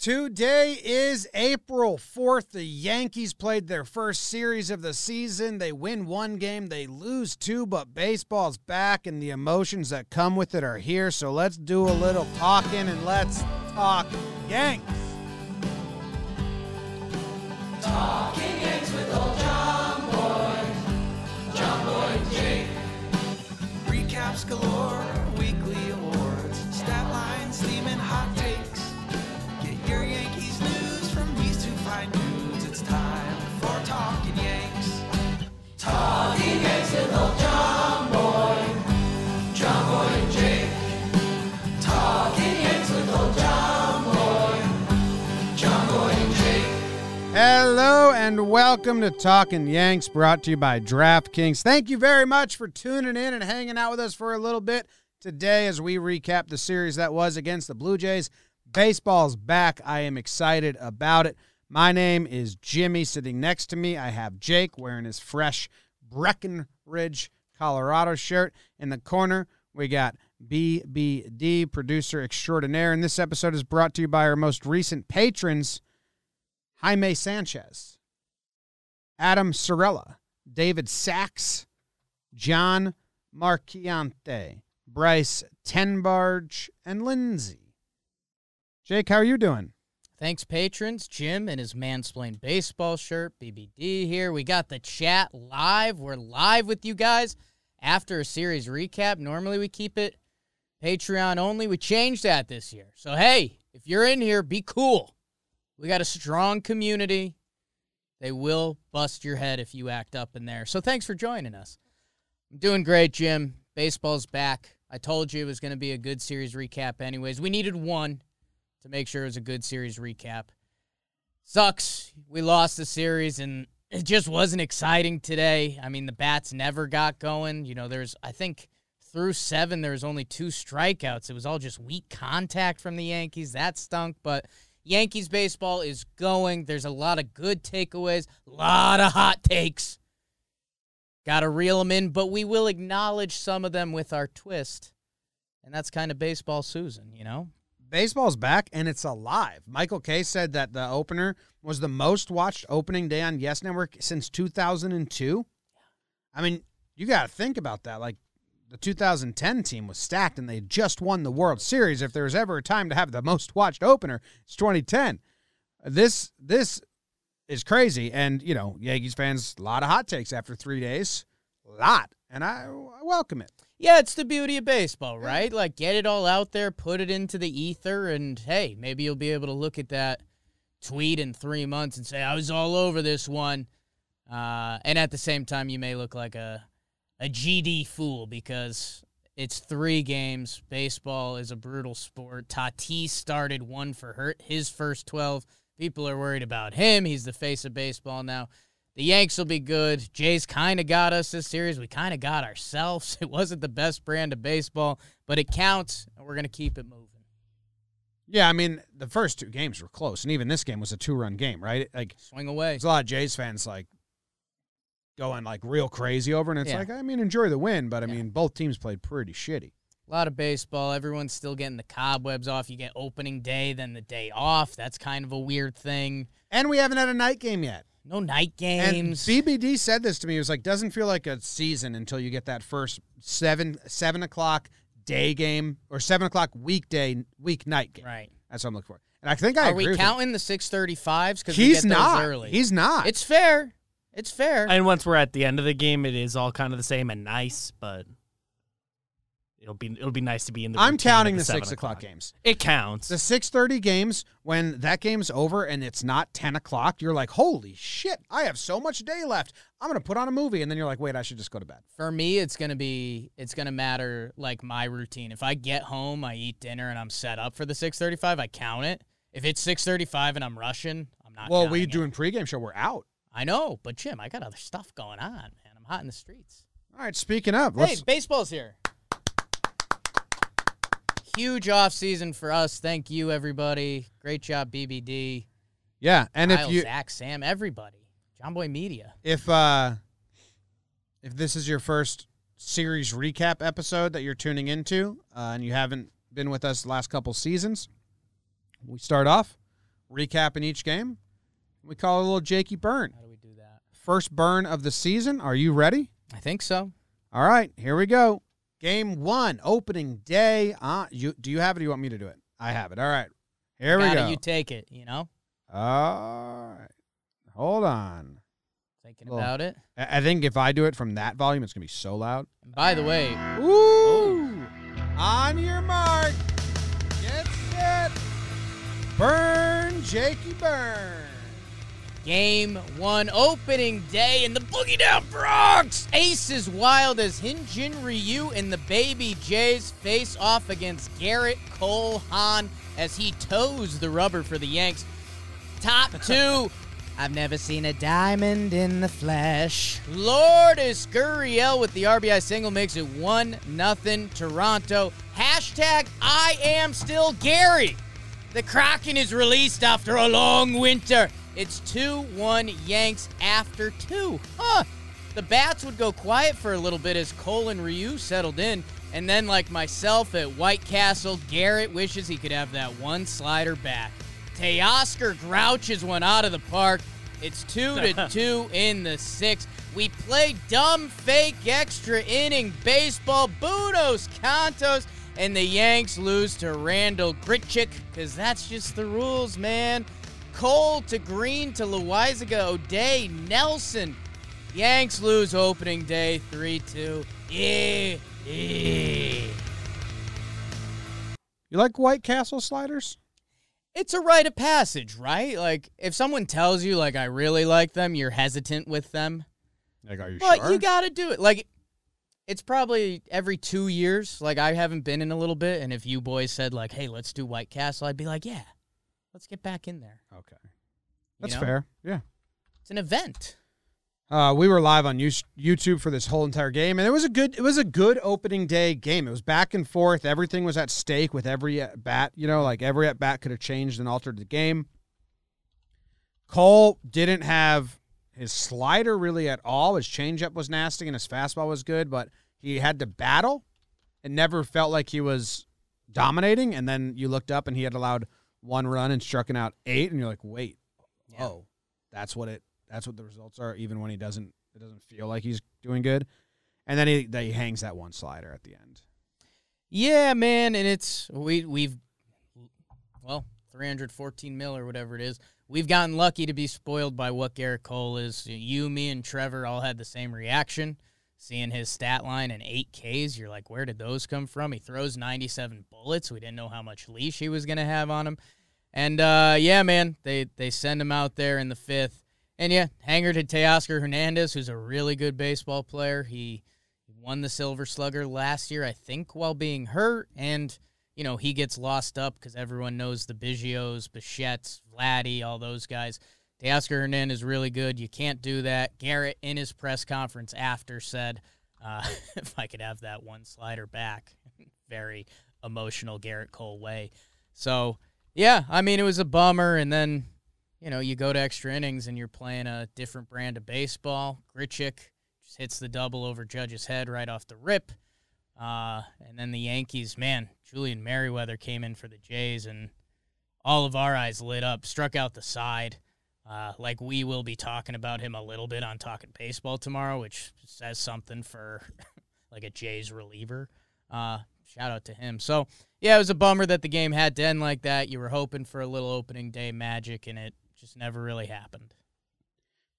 Today is April 4th. The Yankees played their first series of the season. They win one game, they lose two, but baseball's back and the emotions that come with it are here. So let's do a little talking and let's talk Yanks. Talking Yanks with old John Boy, Jomboy Jake. Recaps galore, and welcome to Talking Yanks, brought to you by DraftKings. Thank you very much for tuning in and hanging out with us for a little bit today as we recap the series that was against the Blue Jays. Baseball's back. I am excited about it. My name is Jimmy. Sitting next to me, I have Jake wearing his fresh Breckenridge, Colorado shirt. In the corner, we got BBD, producer extraordinaire. And this episode is brought to you by our most recent patrons. Jaime Sanchez, Adam Sorella, David Sachs, John Marchiante, Bryce Tenbarge, and Lindsay. Jake, how are you doing? Thanks, patrons. Jim and his mansplain baseball shirt. BBD here. We got the chat live. We're live with you guys after a series recap. Normally we keep it Patreon only. We changed that this year. So, hey, if you're in here, be cool. We got a strong community. They will bust your head if you act up in there. So, thanks for joining us. I'm doing great, Jim. Baseball's back. I told you it was going to be a good series recap, anyways. We needed one to make sure it was a good series recap. Sucks. We lost the series and it just wasn't exciting today. I mean, the bats never got going. You know, there's, I think through seven, there was only two strikeouts. It was all just weak contact from the Yankees. That stunk, but Yankees baseball is going. There's a lot of good takeaways, a lot of hot takes. Got to reel them in, but we will acknowledge some of them with our twist. And that's kind of baseball Susan, you know? Baseball's back and it's alive. Michael Kay said that the opener was the most watched opening day on Yes Network since 2002. I mean, you got to think about that. Like, the 2010 team was stacked and they just won the World Series. If there was ever a time to have the most watched opener, it's 2010. This this is crazy, and you know Yankees fans a lot of hot takes after three days, a lot, and I, I welcome it. Yeah, it's the beauty of baseball, right? Like, get it all out there, put it into the ether, and hey, maybe you'll be able to look at that tweet in three months and say, I was all over this one. Uh, and at the same time, you may look like a, a GD fool because it's three games. Baseball is a brutal sport. Tatis started one for her, his first 12. People are worried about him. He's the face of baseball now. The Yanks will be good. Jays kind of got us this series. We kind of got ourselves. It wasn't the best brand of baseball, but it counts, and we're going to keep it moving. Yeah, I mean the first two games were close, and even this game was a two-run game, right? Like Swing away. there's a lot of Jays fans like going like real crazy over, and it's Yeah. like I mean enjoy the win, but I Yeah. mean both teams played pretty shitty. A lot of baseball. Everyone's still getting the cobwebs off. You get opening day, then the day off. That's kind of a weird thing. And we haven't had a night game yet. No night And games. BBD said this to me. He was like, doesn't feel like a season until you get that first seven seven o'clock day game or seven o'clock weekday weeknight game. right. That's what I'm looking for. And I think I Are we with him. counting the 635s? Because He's we get not. Early. He's not. It's fair. It's fair. And once we're at the end of the game, it is all kind of the same and nice, but it'll be it'll be nice to be in the. I'm counting of the six o'clock games. It counts. The six thirty games when that game's over and it's not ten o'clock, you're like, holy shit! I have so much day left. I'm gonna put on a movie, and then you're like, wait, I should just go to bed. For me, it's gonna be it's gonna matter like my routine. If I get home, I eat dinner, and I'm set up for the 6:35, I count it. If it's 6:35 and I'm rushing, I'm not. well, counting we it. doing pregame show. We're out. I know, but Jim, I got other stuff going on, man. I'm hot in the streets. All right. Speaking of, Hey, let's baseball's here. huge off season for us. Thank you, everybody. Great job, BBD. Yeah, and if Kyle, you Zach, Sam, everybody. Jomboy Media. if uh if this is your first series recap episode that you're tuning into uh, and you haven't been with us the last couple seasons we start off recapping each game we call it a little jakey burn How do we do that? first burn of the season are you ready I think so. all right here we go game one opening day uh, you do you have it or do you want me to do it i have it all right here we go You take it. You know, all right hold on thinking Well, about it. I think if I do it from that volume, it's gonna be so loud. And by the way, Ooh! On your mark, get set, burn, Jakey, burn. Game one opening day in the Boogie Down Bronx. Aces wild as Hyun Jin Ryu and the Baby Jays face off against Garrett Cole Haan as he toes the rubber for the Yanks. Top two. I've never seen a diamond in the flesh. Lourdes Gurriel with the RBI single makes it 1 nothing Toronto. Hashtag I am still Gary. The Kraken is released after a long winter. It's 2 1 Yanks after two. Huh. The bats would go quiet for a little bit as Cole and Ryu settled in. And then, like myself at White Castle, Garrett wishes he could have that one slider back. Teoscar grouches one out of the park. It's 2 to 2 in the sixth. We play dumb, fake, extra inning baseball. Buenos Cantos. And the Yanks lose to Randall Grichuk because that's just the rules, man. Cole to Green to Loaisiga O'Day Nelson. Yanks lose opening day 3 2. Yeah. yeah. You like White Castle sliders? It's a rite of passage, right? Like, if someone tells you, like, I really like them, you're hesitant with them. Like, are you But sure? you got to do it. Like, it's probably every two years. Like, I haven't been in a little bit. And if you boys said, like, hey, let's do White Castle, I'd be like, yeah, let's get back in there. okay, that's know? fair. Yeah. It's an event. Uh, we were live on Yous- YouTube for this whole entire game, and it was a good. It was a good opening day game. It was back and forth. Everything was at stake with every at bat. You know, like every at bat could have changed and altered the game. Cole didn't have his slider really at all. His changeup was nasty, and his fastball was good, but he had to battle. It never felt like he was dominating. And then you looked up, and he had allowed one run and struck out eight, and you're like, wait, Yeah. oh, that's what it. That's what the results are, even when he doesn't. It doesn't feel like he's doing good. And then he, then he hangs that one slider at the end. Yeah, man, and it's we we've well, 314 mil or whatever it is. We've gotten lucky to be spoiled by what Garrett Cole is. You, me, and Trevor all had the same reaction. Seeing his stat line and eight Ks, you're like, where did those come from? He throws 97 bullets. We didn't know how much leash he was gonna have on him. And uh, yeah, man, they they send him out there in the fifth. And yeah, hanger to Teoscar Hernandez, who's a really good baseball player. He won the Silver Slugger last year, I think, while being hurt. And, you know, he gets lost up because everyone knows the Biggios, Bichettes, Vladdy, all those guys. Teoscar Hernandez is really good. You can't do that. Garrett, in his press conference after, said, uh, if I could have that one slider back. Very emotional Garrett Cole way. So, yeah, I mean, it was a bummer. And then, you know, you go to extra innings and you're playing a different brand of baseball. Grichuk just hits the double over Judge's head right off the rip. Uh, and then the Yankees, man, Julian Merryweather came in for the Jays, and all of our eyes lit up, struck out the side. Uh, like we will be talking about him a little bit on Talking Baseball tomorrow, which says something for like a Jays reliever. Uh, shout out to him. So, yeah, it was a bummer that the game had to end like that. You were hoping for a little opening day magic, and it just never really happened.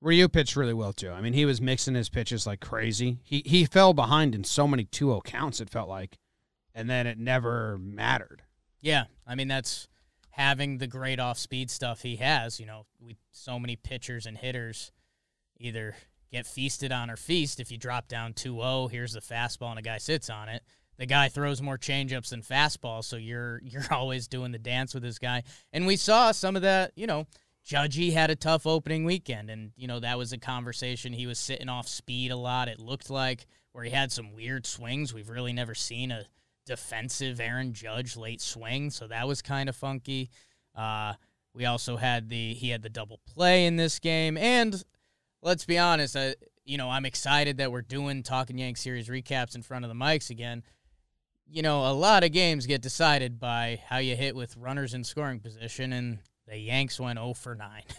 Ryu pitched really well too. I mean, he was mixing his pitches like crazy. He he fell behind in so many 2-0 counts. It felt like, and then it never mattered. Yeah, I mean that's having the great off speed stuff he has. You know, we so many pitchers and hitters either get feasted on or feast. If you drop down 2-0, here's the fastball and a guy sits on it. The guy throws more changeups than fastballs, so you're you're always doing the dance with this guy. And we saw some of that. You know, Judgy had a tough opening weekend, and you know that was a conversation. He was sitting off speed a lot. It looked like where he had some weird swings. We've really never seen a defensive Aaron Judge late swing, so that was kind of funky. Uh, we also had the he had the double play in this game, and let's be honest, uh, you know I'm excited that we're doing Talking Yanks series recaps in front of the mics again. You know, a lot of games get decided by how you hit with runners in scoring position, and the Yanks went 0 for 9.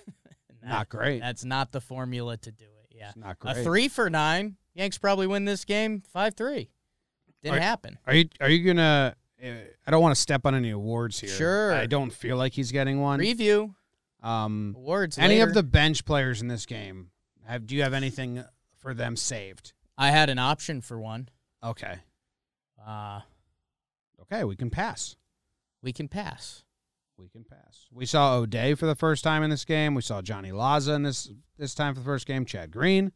That- Not great. That's not the formula to do it. Yeah. It's not A three for nine. Yanks probably win this game 5 3. Didn't Are- happen. Are you are you gonna? Uh, I don't want to step on any awards here. Sure. I don't feel like he's getting one. Review Um, awards. any later. of the bench players in this game have? Do you have anything for them saved? I had an option for one. Okay. Uh, Okay, we can pass. we can pass. We can pass. We saw O'Day for the first time in this game. We saw Johnny Laza in this this time for the first game. Chad Green.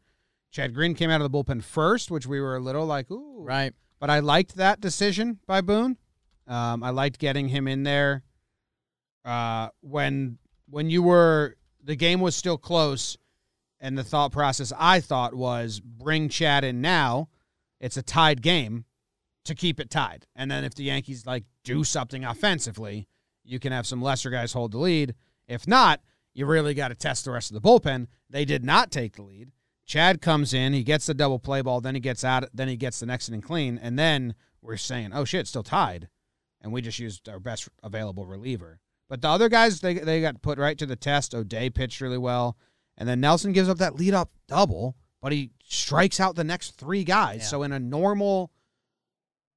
Chad Green came out of the bullpen first, which we were a little like, ooh, Right. But I liked that decision by Boone. Um, I liked getting him in there uh, when when you were the game was still close, and the thought process I thought was bring Chad in now. It's a tied game to keep it tied, and then if the Yankees like do something offensively, you can have some lesser guys hold the lead. If not, you really got to test the rest of the bullpen. They did not take the lead. Chad comes in, he gets the double play ball, then he gets out, then he gets the next inning clean, and then we're saying, "Oh shit, still tied," and we just used our best available reliever. But the other guys, they they got put right to the test. O'Day pitched really well, and then Nelson gives up that lead up double, but he strikes out the next three guys. Yeah. So in a normal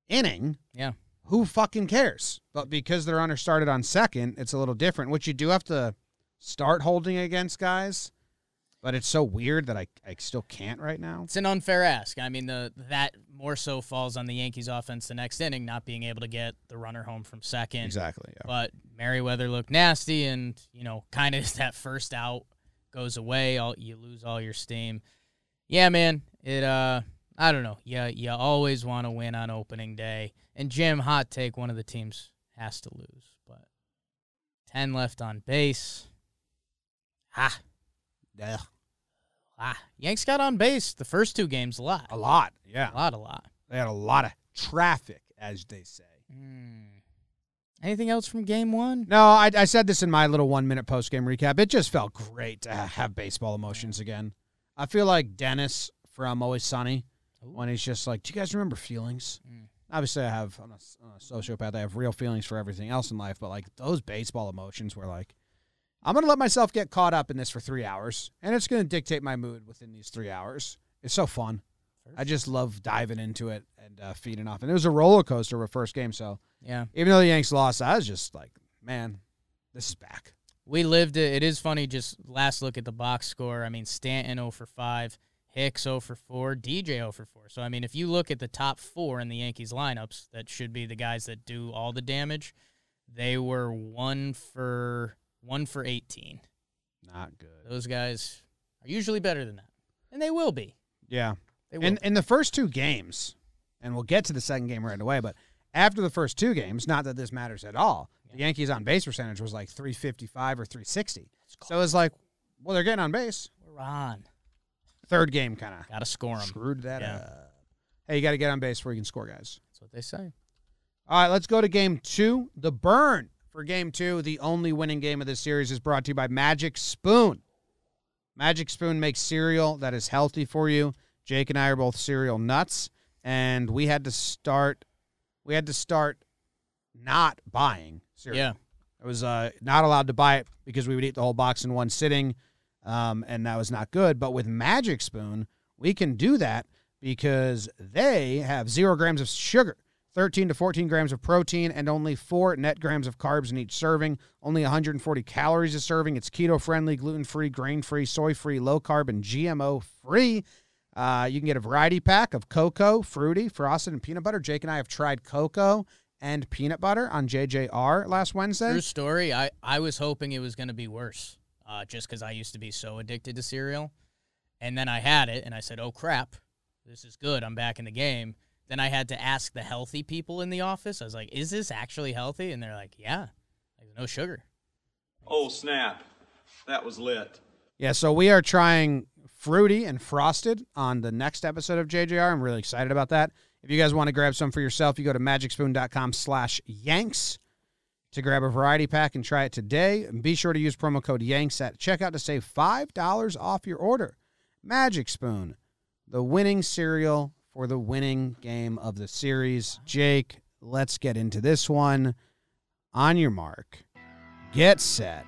inning, Yeah. who fucking cares? But because they're understarted on second, it's a little different. Which you do have to start holding against guys, but it's so weird that I I still can't right now. It's an unfair ask. I mean, the that more so falls on the Yankees offense the next inning, not being able to get the runner home from second. Exactly. Yeah. But Merryweather looked nasty, and you know, kind of that first out goes away, all you lose all your steam. Yeah, man. It uh, I don't know. Yeah, you always want to win on opening day. And Jim, hot take, one of the teams has to lose, but ten left on base. Ah, Yeah. ah. Yanks got on base the first two games a lot, A lot. Yeah. a lot, a lot. They had a lot of traffic, as they say. Hmm. Anything else from game one? No, I, I said this in my little one minute post game recap. It just felt great to have baseball emotions again. I feel like Dennis from Always Sunny Ooh. when he's just like, "Do you guys remember feelings?" Mm. Obviously, I have. I'm a, I'm a sociopath. I have real feelings for everything else in life, but like those baseball emotions were like, I'm gonna let myself get caught up in this for three hours, and it's gonna dictate my mood within these three hours. It's so fun. I just love diving into it and uh, feeding off. And it was a roller coaster of a first game. So Yeah. even though the Yanks lost, I was just like, man, this is back. We lived it. It is funny. Just last look at the box score. I mean, Stanton 0 for 5, Hicks 0 for 4, DJ 0 for 4. So, I mean, if you look at the top four in the Yankees lineups, that should be the guys that do all the damage. They were one for one for 18. Not good. Those guys are usually better than that, and they will be. Yeah. They will. In be. in the first two games, and we'll get to the second game right away, but after the first two games, not that this matters at all, the Yankees on base percentage was like 355 or 360. So it's like, well, they're getting on base. We're on. Third game kind of Got to score them. screwed that Yeah. up. Hey, you got to get on base before you can score, guys. That's what they say. All right, let's go to game two. The burn for game two, the only winning game of this series, is brought to you by Magic Spoon. Magic Spoon makes cereal that is healthy for you. Jake and I are both cereal nuts, and we had to start. We had to start not buying cereal. Yeah. I was uh, not allowed to buy it because we would eat the whole box in one sitting, um, and that was not good. But with Magic Spoon, we can do that because they have zero grams of sugar, 13 to 14 grams of protein, and only four net grams of carbs in each serving. Only 140 calories a serving. It's keto friendly, gluten free, grain free, soy free, low carb, and GMO free. Uh, you can get a variety pack of cocoa, fruity, frosted, and peanut butter. Jake and I have tried cocoa and peanut butter on JJR last Wednesday. True story. I, I was hoping it was going to be worse, uh, just because I used to be so addicted to cereal. And then I had it, and I said, oh, crap, this is good. I'm back in the game. Then I had to ask the healthy people in the office. I was like, is this actually healthy? And they're like, yeah, like, no sugar. Oh snap. That was lit. Yeah, so we are trying fruity and frosted on the next episode of JJR. I'm really excited about that. If you guys want to grab some for yourself, you go to magicspoon.com slash yanks to grab a variety pack and try it today. And be sure to use promo code yanks at checkout to save $5 off your order. Magic Spoon, the winning cereal for the winning game of the series. Jake, let's get into this one. On your mark, get set.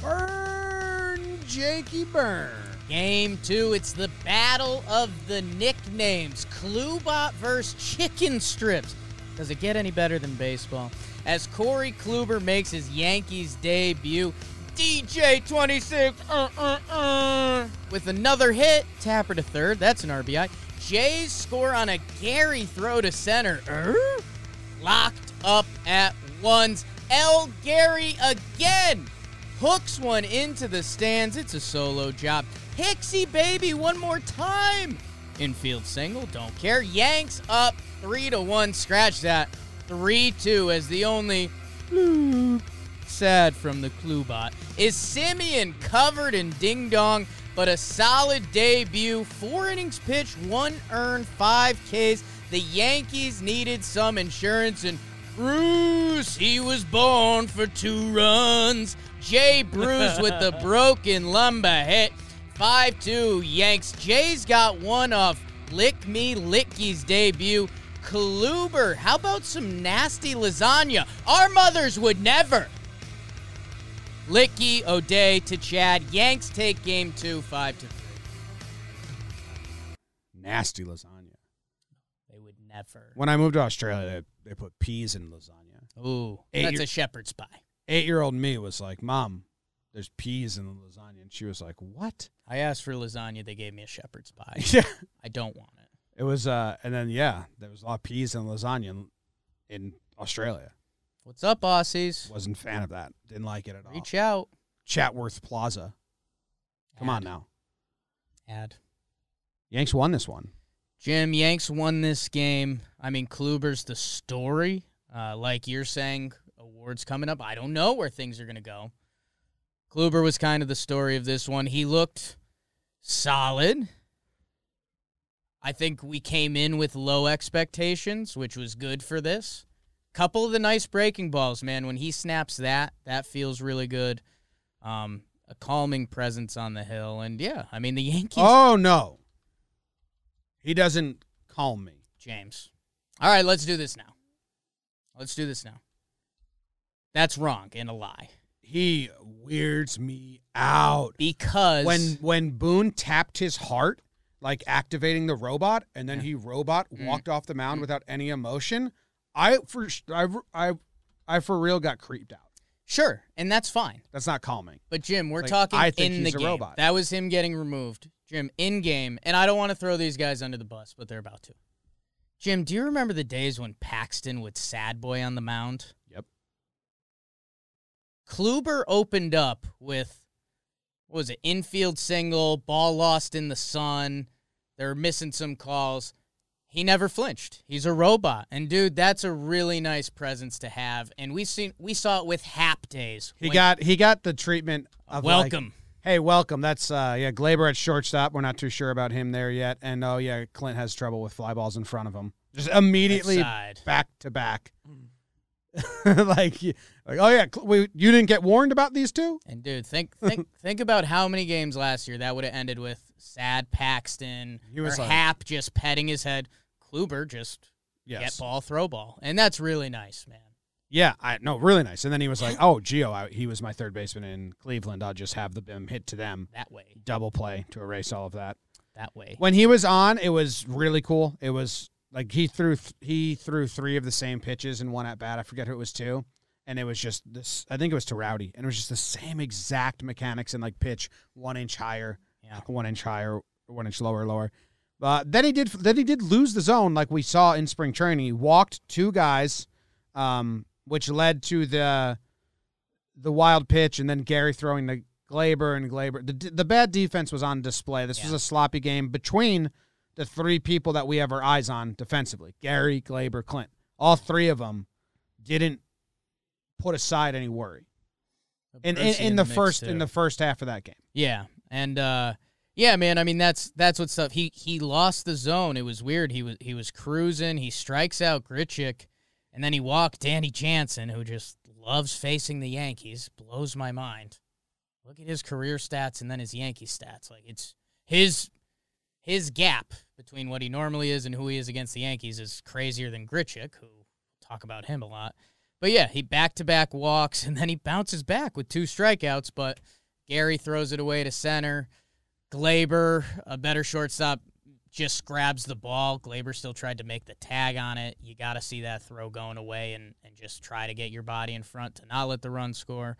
Burn, Jakey, burn. Game two, it's the battle of the nicknames. Klubot versus Chicken Strips. Does it get any better than baseball? As Corey Kluber makes his Yankees debut, DJ 26 uh, uh, uh, with another hit. Tapper to third. That's an RBI. Jays score on a Gary throw to center. Er? Locked up at ones. L. Gary again hooks one into the stands. It's a solo job. Hixie baby one more time. Infield single, don't care. Yanks up three to one. Scratch that. Three two as the only bloop sad from the Klubot is Semien covered in ding dong, but a solid debut. Four innings pitched, one earned, five Ks. The Yankees needed some insurance and Bruce, he was born for two runs. Jay Bruce with the broken lumber hit. 5 2 Yanks. Jay's got one off Lick Me Licky's debut. Kluber, how about some nasty lasagna? Our mothers would never. Licky, O'Day to Chad. Yanks take game two, 5 to 3. Nasty lasagna. They would never. When I moved to Australia, they, they put peas in lasagna. Ooh, Eight that's year- a shepherd's pie. Eight year old me was like, Mom, there's peas in the lasagna. And she was like, What? I asked for lasagna, they gave me a shepherd's pie. yeah. I don't want it. It was, uh, and then, yeah, there was a lot of peas in lasagna in, in Australia. What's up, Aussies? Wasn't a fan of that. Didn't like it at all. Reach out. Chatworth Plaza. Come on now. Ad. Yanks won this one. Jim Yanks won this game. I mean, Kluber's the story. Uh, like you're saying, awards coming up. I don't know where things are going to go. Kluber was kind of the story of this one. He looked solid. I think we came in with low expectations, which was good for this. Couple of the nice breaking balls, man. When he snaps that, that feels really good. Um, a calming presence on the hill, and yeah, I mean the Yankees. Oh, no. He doesn't calm me. James. All right, let's do this now. Let's do this now. That's wrong and a lie. He weirds me out. Because when when Boone tapped his heart, like activating the robot, and then Yeah. he robot Mm. walked off the mound without any emotion, I for I I I for real got creeped out. sure, and that's fine. That's not calming. But Jim, we're Like, talking I think in he's the a game. robot. That was him getting removed. Jim, in game, and I don't want to throw these guys under the bus, but they're about to. Jim, do you remember the days when Paxton would sad boy on the mound? Yep. Kluber opened up with what was it? Infield single, ball lost in the sun. They're missing some calls. He never flinched. He's a robot. And dude, that's a really nice presence to have. And we seen we saw it with Happ days. He got he got the treatment of like, welcome. hey, welcome. That's uh yeah, Gleyber at shortstop. We're not too sure about him there yet. And oh yeah, Clint has trouble with fly balls in front of him. Just immediately back to back. like, like, oh yeah, we, you didn't get warned about these two? And dude, think think think about how many games last year that would have ended with sad Paxton He was or like- Happ just petting his head. Kluber just Yes. get ball, throw ball, and that's really nice, man. Yeah, I no, really nice. And then he was like, "Oh, Gio, I, he was my third baseman in Cleveland. I'll just have the bim hit to them, That way, double play to erase all of that." that way. When he was on, it was really cool. It was like he threw th- he threw three of the same pitches in one at bat. I forget who it was to, and it was just this. I think it was to Rowdy, and it was just the same exact mechanics and like pitch one inch higher, Yeah. one inch higher, one inch lower, lower. But then he did. Then he did lose the zone, like we saw in spring training. He walked two guys, um, which led to the the wild pitch, and then Gary throwing the Gleyber and Gleyber. The the bad defense was on display. This was a sloppy game between the three people that we have our eyes on defensively: Gary, Gleyber, Clint. All three of them didn't put aside any worry in in, in the mix, first too. in the first half of that game. yeah, and uh, Yeah, man. I mean, that's that's what's up. He he lost the zone. It was weird. He was he was cruising. He strikes out Grichuk, and then he walked Danny Jansen, who just loves facing the Yankees. Blows my mind. Look at his career stats and then his Yankee stats. Like it's his his gap between what he normally is and who he is against the Yankees is crazier than Grichuk, who talk about him a lot. But yeah, he back to back walks and then he bounces back with two strikeouts. But Gary throws it away to center. Gleyber, a better shortstop, just grabs the ball. Gleyber still tried to make the tag on it. You got to see that throw going away and, and just try to get your body in front to not let the run score.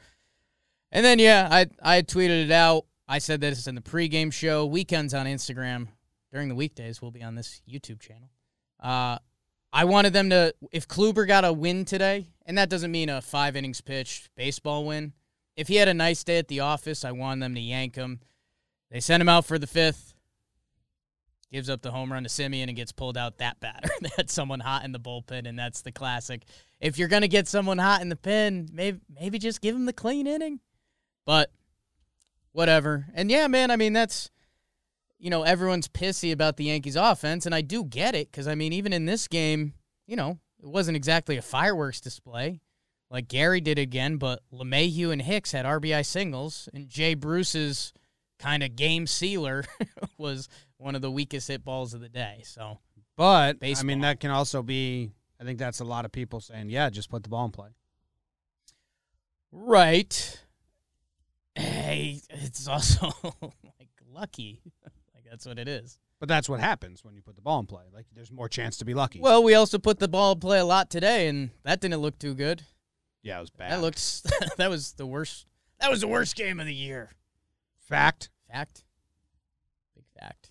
And then, yeah, I, I tweeted it out. I said this in the pregame show. Weekends on Instagram. During the weekdays, we'll be on this YouTube channel. Uh, I wanted them to, if Kluber got a win today, and that doesn't mean a five innings pitch baseball win. If he had a nice day at the office, I wanted them to yank him. They send him out for the fifth. Gives up the home run to Semien and gets pulled out that batter. had someone hot in the bullpen, and that's the classic. If you're gonna get someone hot in the pen, maybe maybe just give him the clean inning. But whatever. And yeah, man, I mean that's you know, everyone's pissy about the Yankees offense, and I do get it, because I mean, even in this game, you know, it wasn't exactly a fireworks display like Gary did again, but LeMahieu and Hicks had RBI singles, and Jay Bruce's kind of game sealer was one of the weakest hit balls of the day. So But I mean, that can also be. I think that's a lot of people saying, "Yeah, just put the ball in play." right, hey, it's also like lucky. like that's what it is. But that's what happens when you put the ball in play. Like, there's more chance to be lucky. Well, we also put the ball in play a lot today, and that didn't look too good. yeah, it was bad. That looked that was the worst. That was the worst game of the year. Fact. Fact. Big fact.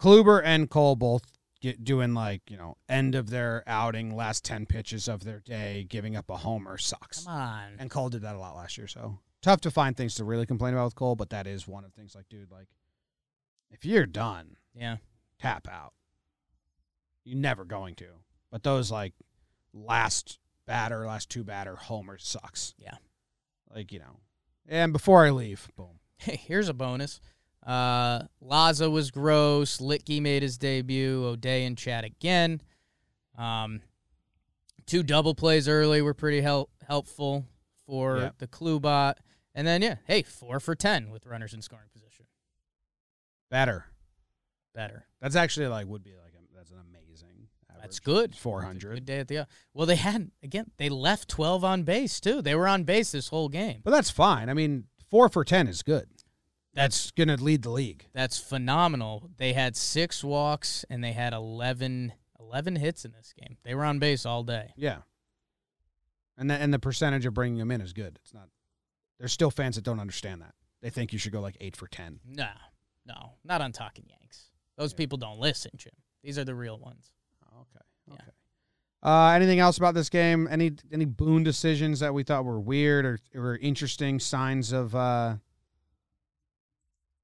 Kluber and Cole both get doing like you know end of their outing, last ten pitches of their day, giving up a homer sucks. Come on. And Cole did that a lot last year, so tough to find things to really complain about with Cole. But that is one of the things. Like, dude, like if you're done, Yeah. tap out. You're never going to. But those like last batter, last two batter homer sucks. Yeah. Like you know, and before I leave, boom. Hey, here's a bonus. Uh, Laza was gross. Luetge made his debut. O'Day and Chad again. Um, two double plays early were pretty help helpful for Yep. the Klubot. And then yeah, hey, four for ten with runners in scoring position. Better. Better. That's actually like would be like a, that's an amazing. That's average. good. Four Good day at the well. They had again. They left twelve on base too. They were on base this whole game. But that's fine. I mean, four for ten is good. That's gonna lead the league. That's phenomenal. They had six walks and they had 11, 11 hits in this game. They were on base all day. Yeah. And the, and the percentage of bringing them in is good. It's not. There's still fans that don't understand that. They think you should go like eight for ten. No, no, not on Talking Yanks. Those people don't listen, Jim. These are the real ones. Okay. Yeah. Okay. Uh, anything else about this game? Any any Boone decisions that we thought were weird or or interesting signs of uh,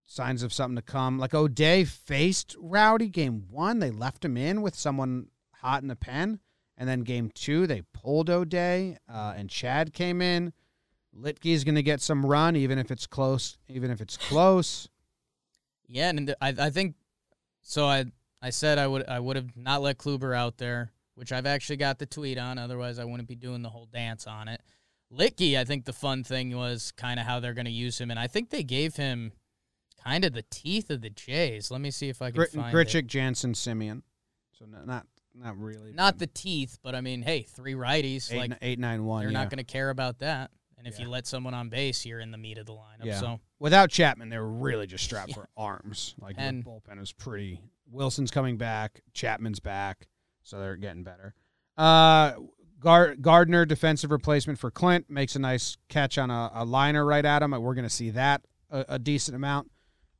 signs of something to come? Like O'Day faced Rowdy game one. They left him in with someone hot in the pen, and then game two they pulled O'Day uh, and Chad came in. Luetge's going to get some run, even if it's close. Even if it's close. Yeah, and I, I think so. I, I said I would, I would have not let Kluber out there, which I've actually got the tweet on. Otherwise, I wouldn't be doing the whole dance on it. Licky, I think the fun thing was kind of how they're going to use him, and I think they gave him kind of the teeth of the Jays. Let me see if I can Grit, find it. Jansen, Semien. So not not, not really. Not the teeth, but I mean, hey, three righties. eight, like eight nine one. they're yeah. not going to care about that. And if you let someone on base, you're in the meat of the lineup. Yeah. So Without Chapman, they were really just strapped Yeah. for arms. Like the bullpen is pretty. Wilson's coming back. Chapman's back, so they're getting better. Uh, Gar- Gardner, defensive replacement for Clint, makes a nice catch on a, a liner right at him. We're going to see that a, a decent amount.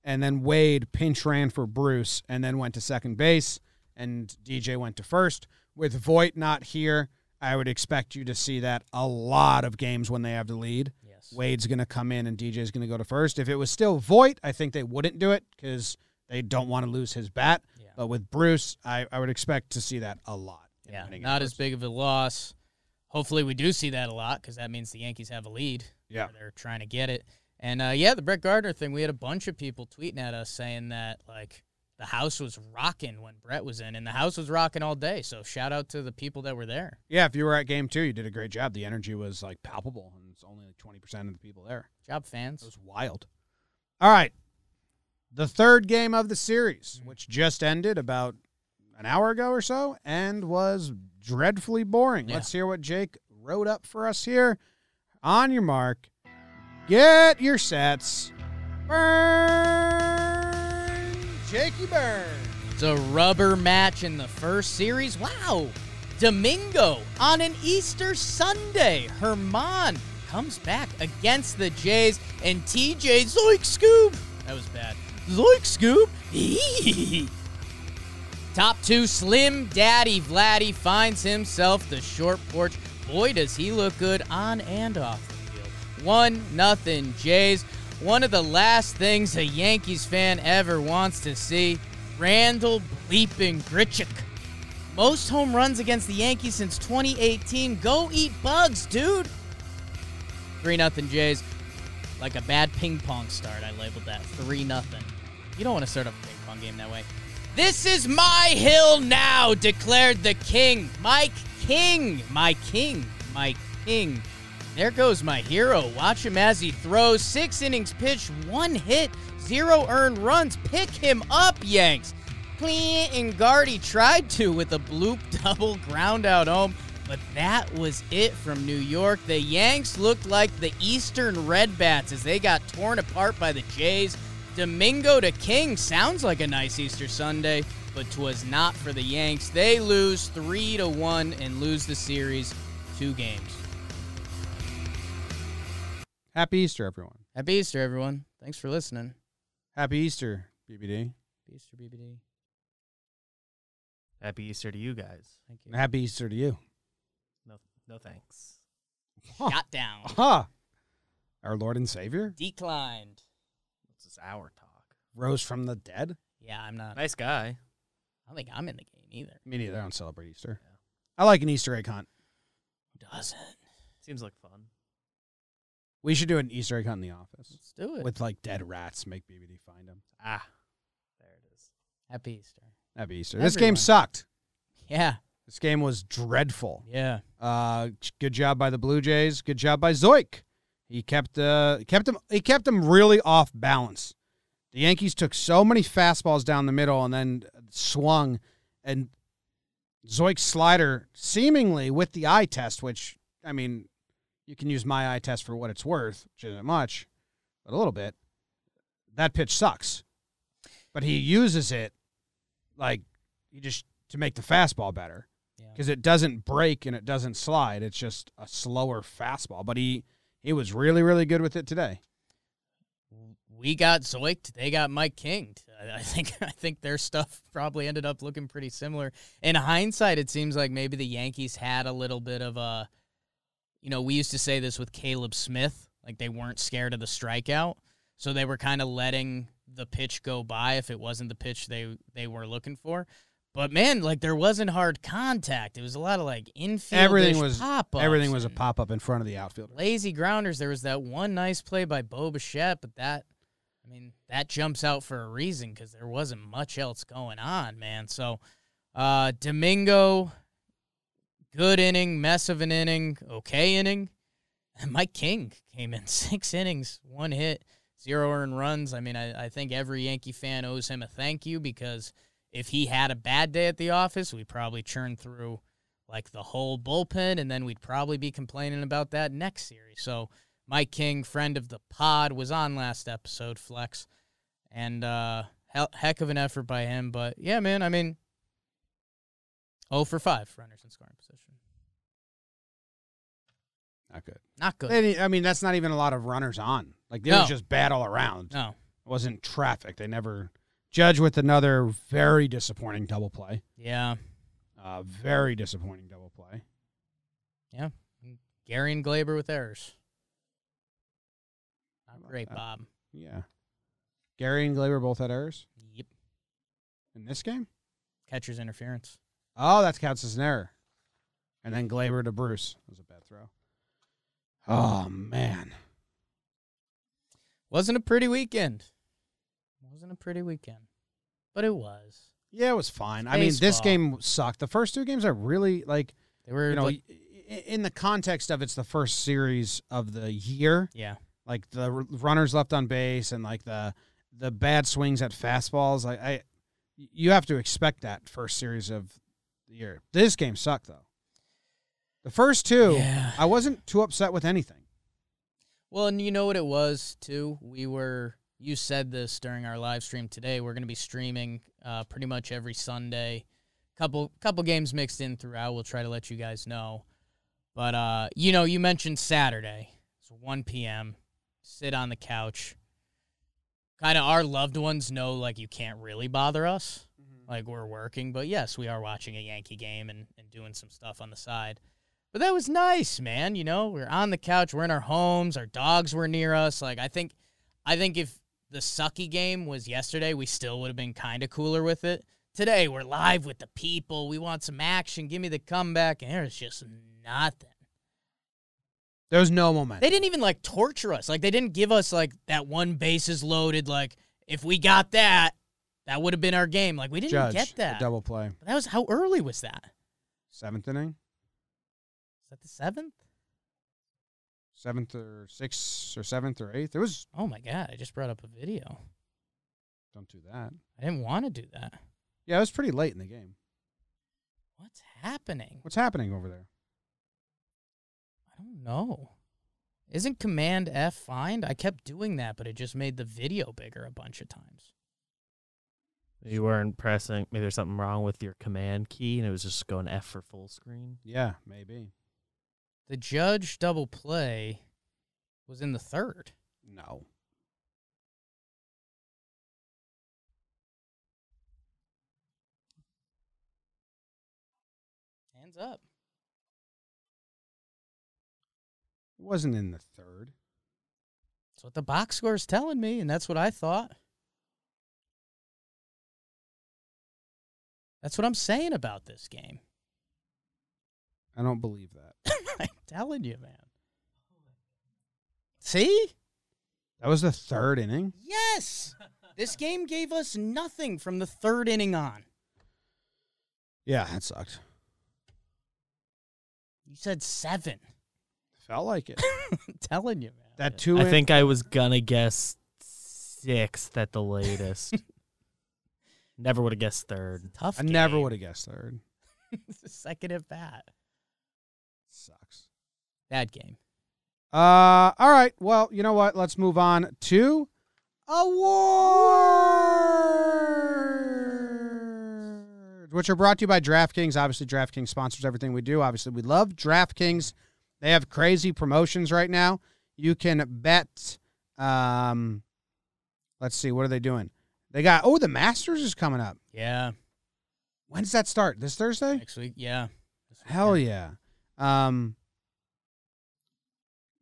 And then Wade pinch ran for Bruce, and then went to second base, and DJ went to first. With Voit not here, I would expect you to see that a lot of games when they have the lead. yes, Wade's going to come in and DJ's going to go to first. If it was still Voit, I think they wouldn't do it because they don't want to lose his bat. Yeah. But with Bruce, I, I would expect to see that a lot. yeah, not as big of a loss. Hopefully, we do see that a lot because that means the Yankees have a lead. Yeah. they're trying to get it. And uh, yeah, the Brett Gardner thing, we had a bunch of people tweeting at us saying that like the house was rocking when Brett was in, and the house was rocking all day. So shout out to the people that were there. Yeah, if you were at game two, you did a great job. The energy was like palpable, and it's only like twenty percent of the people there. Job fans. It was wild. All right, the third game of the series, which just ended about an hour ago or so, and was dreadfully boring. Yeah. Let's hear what Jake wrote up for us here. On your mark, get your sets. Burn, Jakey burn. It's a rubber match in the first series. Wow. Domingo on an Easter Sunday. Germán comes back against the Jays and TJ Zeuch Scoop. That was bad. Zeuch Scoop. Top two, Slim Daddy Vladdy finds himself the short porch. Boy, does he look good on and off the field. One nothing Jays. One of the last things a Yankees fan ever wants to see. Randall bleeping Grichuk. Most home runs against the Yankees since 2018. Go eat bugs, dude. 3 nothing Jays. Like a bad ping pong start, I labeled that. 3 nothing. You don't want to start a ping pong game that way. This is my hill now, declared the king. Mike King. My king. My king. There goes my hero. Watch him as he throws. Six innings pitched, one hit, zero earned runs. Pick him up, Yanks. Clean and Guardy tried to with a bloop double ground out home, but that was it from New York. The Yanks looked like the Eastern Red Bats as they got torn apart by the Jays. Domingo to King sounds like a nice Easter Sunday, but 'twas not for the Yanks. They lose 3 to 1 and lose the series two games. Happy Easter, everyone. Happy Easter, everyone. Thanks for listening. Happy Easter, BBD. Happy Easter, BBD. Happy Easter to you guys. Thank you. Happy Easter to you. No, no thanks. Huh. Shot down. Huh. Our Lord and Savior Declined. This is our talk. rose from the dead. Yeah, I'm not. Nice guy. I don't think I'm in the game either. Me neither. I don't celebrate Easter. Yeah. I like an Easter egg hunt. Who doesn't? Seems like fun. We should do an Easter egg hunt in the office Let's do it. with like dead rats. Make BBD find them. Ah, there it is. Happy Easter. Happy Easter. This game sucked. Yeah. This game was dreadful. Yeah. Uh, good job by the Blue Jays. Good job by Zeuch. He kept uh kept him he kept him really off balance. The Yankees took so many fastballs down the middle and then swung, and Zeuch's slider seemingly with the eye test, which I mean, you can use my eye test for what it's worth, which isn't much, but a little bit. That pitch sucks, but he uses it like he just to make the fastball better Yeah. because it doesn't break and it doesn't slide. It's just a slower fastball. But he he was really really good with it today. We got Zoikt. They got Mike King. I- I think I think their stuff probably ended up looking pretty similar. In hindsight, it seems like maybe the Yankees had a little bit of a, you know, we used to say this with Caleb Smith, like they weren't scared of the strikeout, so they were kind of letting the pitch go by if it wasn't the pitch they they were looking for. But man, like there wasn't hard contact. It was a lot of like infield. Everything was pop everything was a pop up in front of the outfielder. lazy grounders. There was that one nice play by Bo Bichette, but that, I mean, that jumps out for a reason because there wasn't much else going on, man. So, uh, Domingo, good inning, mess of an inning, okay inning. And Mike King came in six innings, one hit, zero earned runs. I mean, I, I think every Yankee fan owes him a thank you because if he had a bad day at the office, we'd probably churn through like the whole bullpen, and then we'd probably be complaining about that next series. So Mike King, friend of the pod, was on last episode, Flex, and uh, heck of an effort by him. But yeah, man, I mean, oh for five runners in scoring Not good. not good. They- I mean, that's not even a lot of runners on. Like it No. was just bad all around. No, It wasn't traffic. They never judge with another very disappointing double play. yeah, Uh, very disappointing double play. yeah. Gary and Gleyber with errors. Not great, that. Bob. Yeah. Gary and Gleyber both had errors Yep. in this game. Catcher's interference. Oh, that counts as an error. And then Gleyber to Bruce. That was a bad throw. Oh man. Wasn't a pretty weekend. Wasn't a pretty weekend, but it was. Yeah, it was fine. I mean, this game sucked. The first two games are really like They were you know, like, in the context of it's the first series of the year, yeah. like the runners left on base and like the the bad swings at fastballs. Like I, you have to expect that first series of the year. This game sucked though. The first two, Yeah. I wasn't too upset with anything. Well, and you know what it was too. We were. You said this during our live stream today. We're going to be streaming uh, pretty much every Sunday. Couple couple games mixed in throughout. We'll try to let you guys know. But uh, you know, you mentioned Saturday. It's 1 p.m. Sit on the couch. Kind of our loved ones know like you can't really bother us. Like we're working, but yes, we are watching a Yankee game and, and doing some stuff on the side. But that was nice, man. You know, we're on the couch, we're in our homes, our dogs were near us. Like I think I think if the sucky game was yesterday, we still would have been kind of cooler with it. Today we're live with the people. We want some action. Give me the comeback. And there's just nothing. There was no momentum. They didn't even like torture us. Like they didn't give us like that one bases loaded. Like if we got that, that would have been our game. Like we didn't Judge get that. double play, But that was how early was that? seventh inning, Is that the seventh? seventh or sixth or seventh or eighth. It was. Oh my god! I just brought up a video. Don't do that. I didn't want to do that. Yeah, it was pretty late in the game. What's happening? What's happening over there? I don't know. Isn't Command F find? I kept doing that, but it just made the video bigger a bunch of times. You weren't pressing. Maybe there's something wrong with your command key, and it was just going F for full screen. Yeah, maybe. The judge double play was in the third. No. Hands up. It wasn't in the third. That's what the box score is telling me, and that's what I thought. That's what I'm saying about this game. I don't believe that. I'm telling you, man. See? That was the third inning. Yes. this game gave us nothing from the third inning on. Yeah, that sucked. You said seven. Felt like it. I'm telling you, man. That two. I in- think I was gonna guess sixth at the latest. Never would have guessed third. tough. I never would have guessed third. It's the second at bat. Sucks. Bad game. Uh, all right. Well, you know what? Let's move on to awards, which are brought to you by DraftKings. Obviously, DraftKings sponsors everything we do. Obviously, we love DraftKings. They have crazy promotions right now. You can bet. Um, let's see. What are they doing? They got. Oh, the Masters is coming up. Yeah. When does that start? This Thursday? Next week. Yeah. Hell weekend. yeah. Um,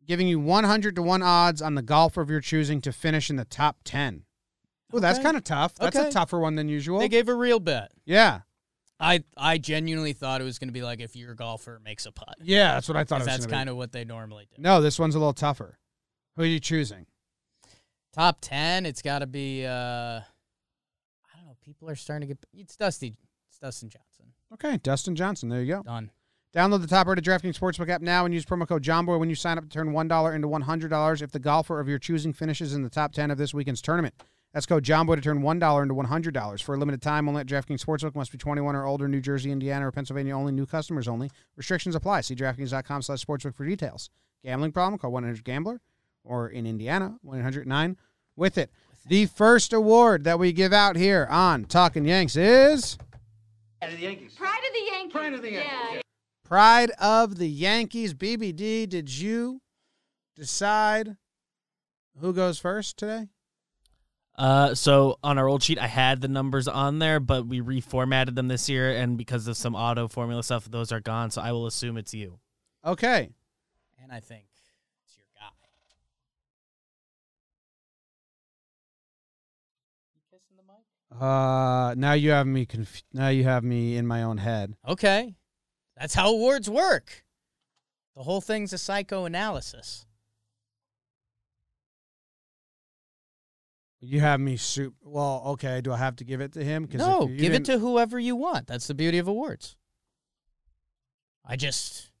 giving you 100 to 1 odds on the golfer of your choosing to finish in the top 10. Oh, that's kind of tough. That's Okay. a tougher one than usual. They gave a real bet. yeah. I I genuinely thought it was going to be like if your golfer makes a putt. Yeah, that's what I thought it 'Cause was that's kind of what they normally do. No, this one's a little tougher. Who are you choosing? Top ten, it's got to be. uh I don't know. People are starting to get. It's Dusty. It's Dustin Johnson. Okay, Dustin Johnson. There you go. Done. Download the top-rated DraftKings Sportsbook app now and use promo code JOMBOY when you sign up to turn $1 into $100 if the golfer of your choosing finishes in the top 10 of this weekend's tournament. That's code JOMBOY to turn $1 into $100. For a limited time, only at DraftKings Sportsbook. Must be 21 or older. New Jersey, Indiana, or Pennsylvania only. New customers only. Restrictions apply. See DraftKings.com slash sportsbook for details. Gambling problem? Call 1-800-GAMBLER. Or in Indiana, 1-800-9 with it. The first award that we give out here on Talking Yanks is... Pride of the Yankees. Pride of the Yankees. Yeah. Pride of the Yankees. BBD, did you decide who goes first today? Uh, so on our old sheet, I had the numbers on there, but we reformatted them this year, and because of some auto formula stuff, those are gone. So I will assume it's you. Okay. And I think it's your guy. You kissing the mic? Uh, now you have me. Conf- now you have me in my own head. Okay. That's how awards work. The whole thing's a psychoanalysis. You have me soup. Well, okay. Do I have to give it to him? No, give it to whoever you want. That's the beauty of awards. I just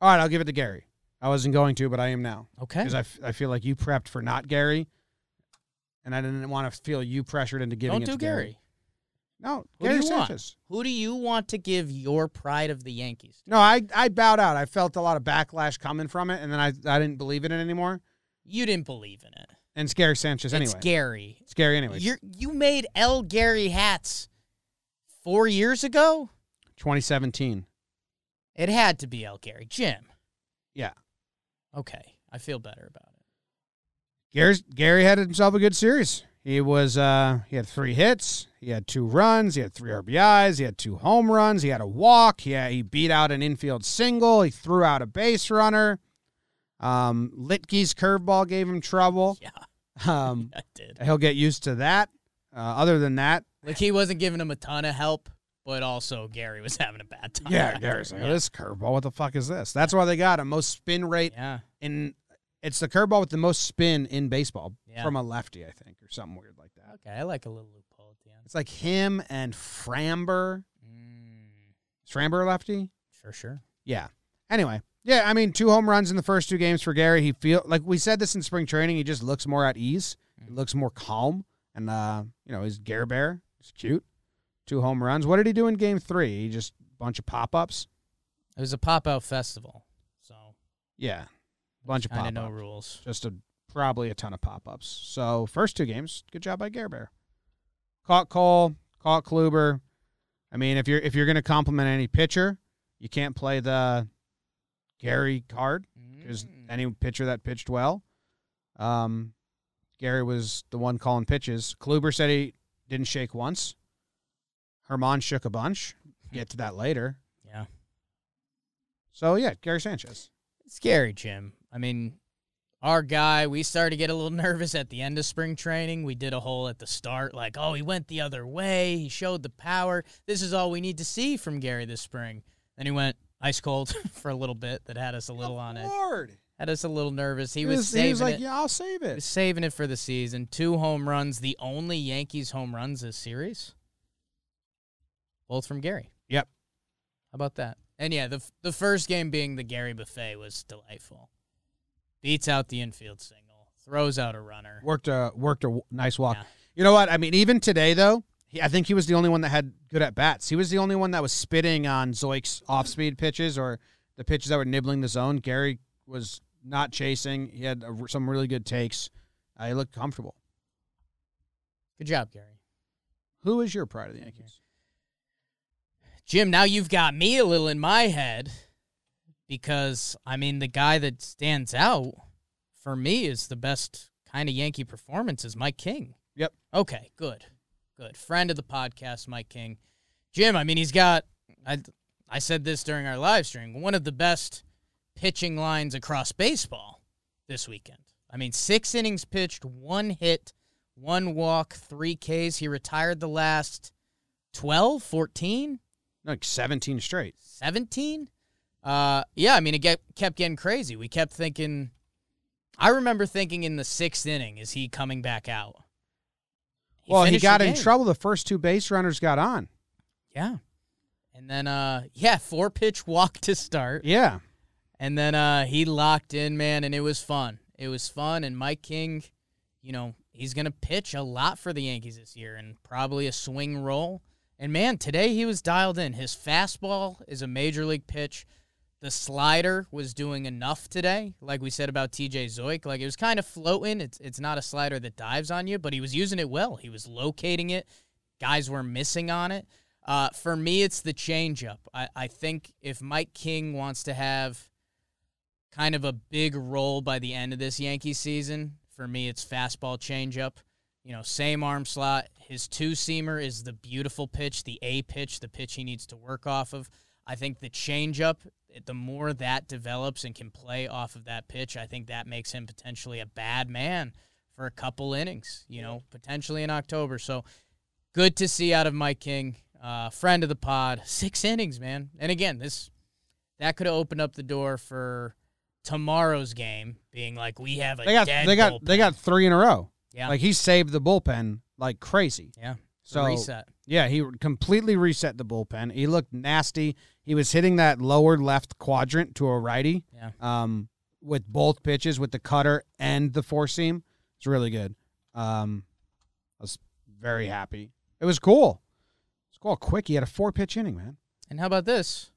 All right, I'll give it to Gary. I wasn't going to, but I am now okay. because I, f- I feel like you prepped for not Gary, and I didn't want to feel you pressured into giving Don't it do to Gary. No, Who do Gary you want? Sanchez. Who do you want to give your pride of the Yankees? to? No, I I bowed out. I felt a lot of backlash coming from it, and then I I didn't believe in it anymore. You didn't believe in it. And Scary Sanchez anyway. It's Gary. It's Gary anyways. You you made L Gary hats four years ago. 2017. It had to be L Gary. Jim. Yeah. Okay, I feel better about it. Gary's, Gary had himself a good series. He was uh he had three hits, he had two runs, he had three RBIs, he had two home runs, he had a walk, he had, he beat out an infield single, he threw out a base runner. Um Luetge's curveball gave him trouble. Yeah, Um I did. he'll get used to that. Uh, other than that, Like he wasn't giving him a ton of help, but also Gary was having a bad time. yeah, Gary's like, this curveball, what the fuck is this? That's why they got him. Most spin rate yeah. in it's the curveball with the most spin in baseball Yeah. from a lefty, I think, or something weird like that. Okay, I like a little loophole at the end. It's like him and Framber. Mm, Is Framber lefty? sure, sure. Yeah. Anyway, yeah, I mean, two home runs in the first two games for Gary. He feel like we said this in spring training. He just looks more at ease. He looks more calm, and uh, you know, he's Gare Bear. He's cute. Two home runs. What did he do in game three? He just bunch of pop ups. It was a pop out festival, so Yeah, bunch of pop no rules. Just a probably a ton of pop ups. So first two games, good job by Gare Bear. Caught Cole, caught Kluber. I mean, if you're if you're gonna compliment any pitcher, you can't play the Gary card. because Mm. any pitcher that pitched well, um, Gary was the one calling pitches. Kluber said he didn't shake once. Germán shook a bunch. Get to that later. Yeah. So yeah, Gary Sanchez. Scary, Jim. I mean, our guy, we started to get a little nervous at the end of spring training. We did a hole at the start, like, oh, he went the other way. He showed the power. This is all we need to see from Gary this spring. Then he went ice cold for a little bit. That had us a little on. Lord. Had us a little nervous. He, He was, was, saving he was like, it. yeah, I'll save He was it. saving it for the season. Two home runs, the only Yankees home runs this series. Both from Gary. Yep. How about that? And yeah, the the first game being the Gary buffet was delightful. Beats out the infield single, throws out a runner. Worked a worked a w- nice walk. Yeah. You know what? I mean, even today though, he, I think he was the only one that had good at bats. He was the only one that was spitting on Zeuch's off speed pitches or the pitches that were nibbling the zone. Gary was not chasing. He had a, some really good takes. Uh, he looked comfortable. Good job, Gary. Who is your pride of the Yankees? Jim, now you've got me a little in my head because I mean the guy that stands out for me is the best kind of Yankee performance is Mike King. Yep. Okay, good. Good. Friend of the podcast, Mike King. Jim, I mean he's got I I said this during our live stream, one of the best pitching lines across baseball this weekend. I mean 6 innings pitched, one hit, one walk, 3 Ks. He retired the last 12, 14 Like 17 straight. 17 uh yeah i mean it get, kept getting crazy. We kept thinking i remember thinking in the sixth inning is he coming back out? Well, he got in trouble. The first two base runners got on. yeah. And then uh yeah four pitch walk to start. Yeah. and then uh he locked in man and it was fun. It was fun and mike king you know he's gonna pitch a lot for the yankees this year and probably a swing role. And man today he was dialed in. His fastball is a major league pitch the slider was doing enough today like we said about tj Zeuch like it was kind of floating it's, it's not a slider that dives on you but he was using it well he was locating it guys were missing on it uh, for me it's the changeup I, I think if mike king wants to have kind of a big role by the end of this Yankee season. For me, it's fastball changeup. You know, same arm slot. His two seamer is the beautiful pitch, the A pitch, the pitch he needs to work off of. I think the changeup, the more that develops and can play off of that pitch, I think that makes him potentially a bad man for a couple innings, you know, potentially in October. So good to see out of Mike King, uh, friend of the pod. Six innings, man. And again, this that could have opened up the door for tomorrow's game being like we have a They got they got bullpen. they got three in a row. Yeah. Like he saved the bullpen like crazy. yeah. So reset. Yeah, he completely reset the bullpen. He looked nasty. He was hitting that lower left quadrant to a righty. Yeah. Um, with both pitches, with the cutter and the four seam. It's really good. Um, I was very happy. It was cool. It's cool. Quick. He had a four pitch inning, man. And how about this?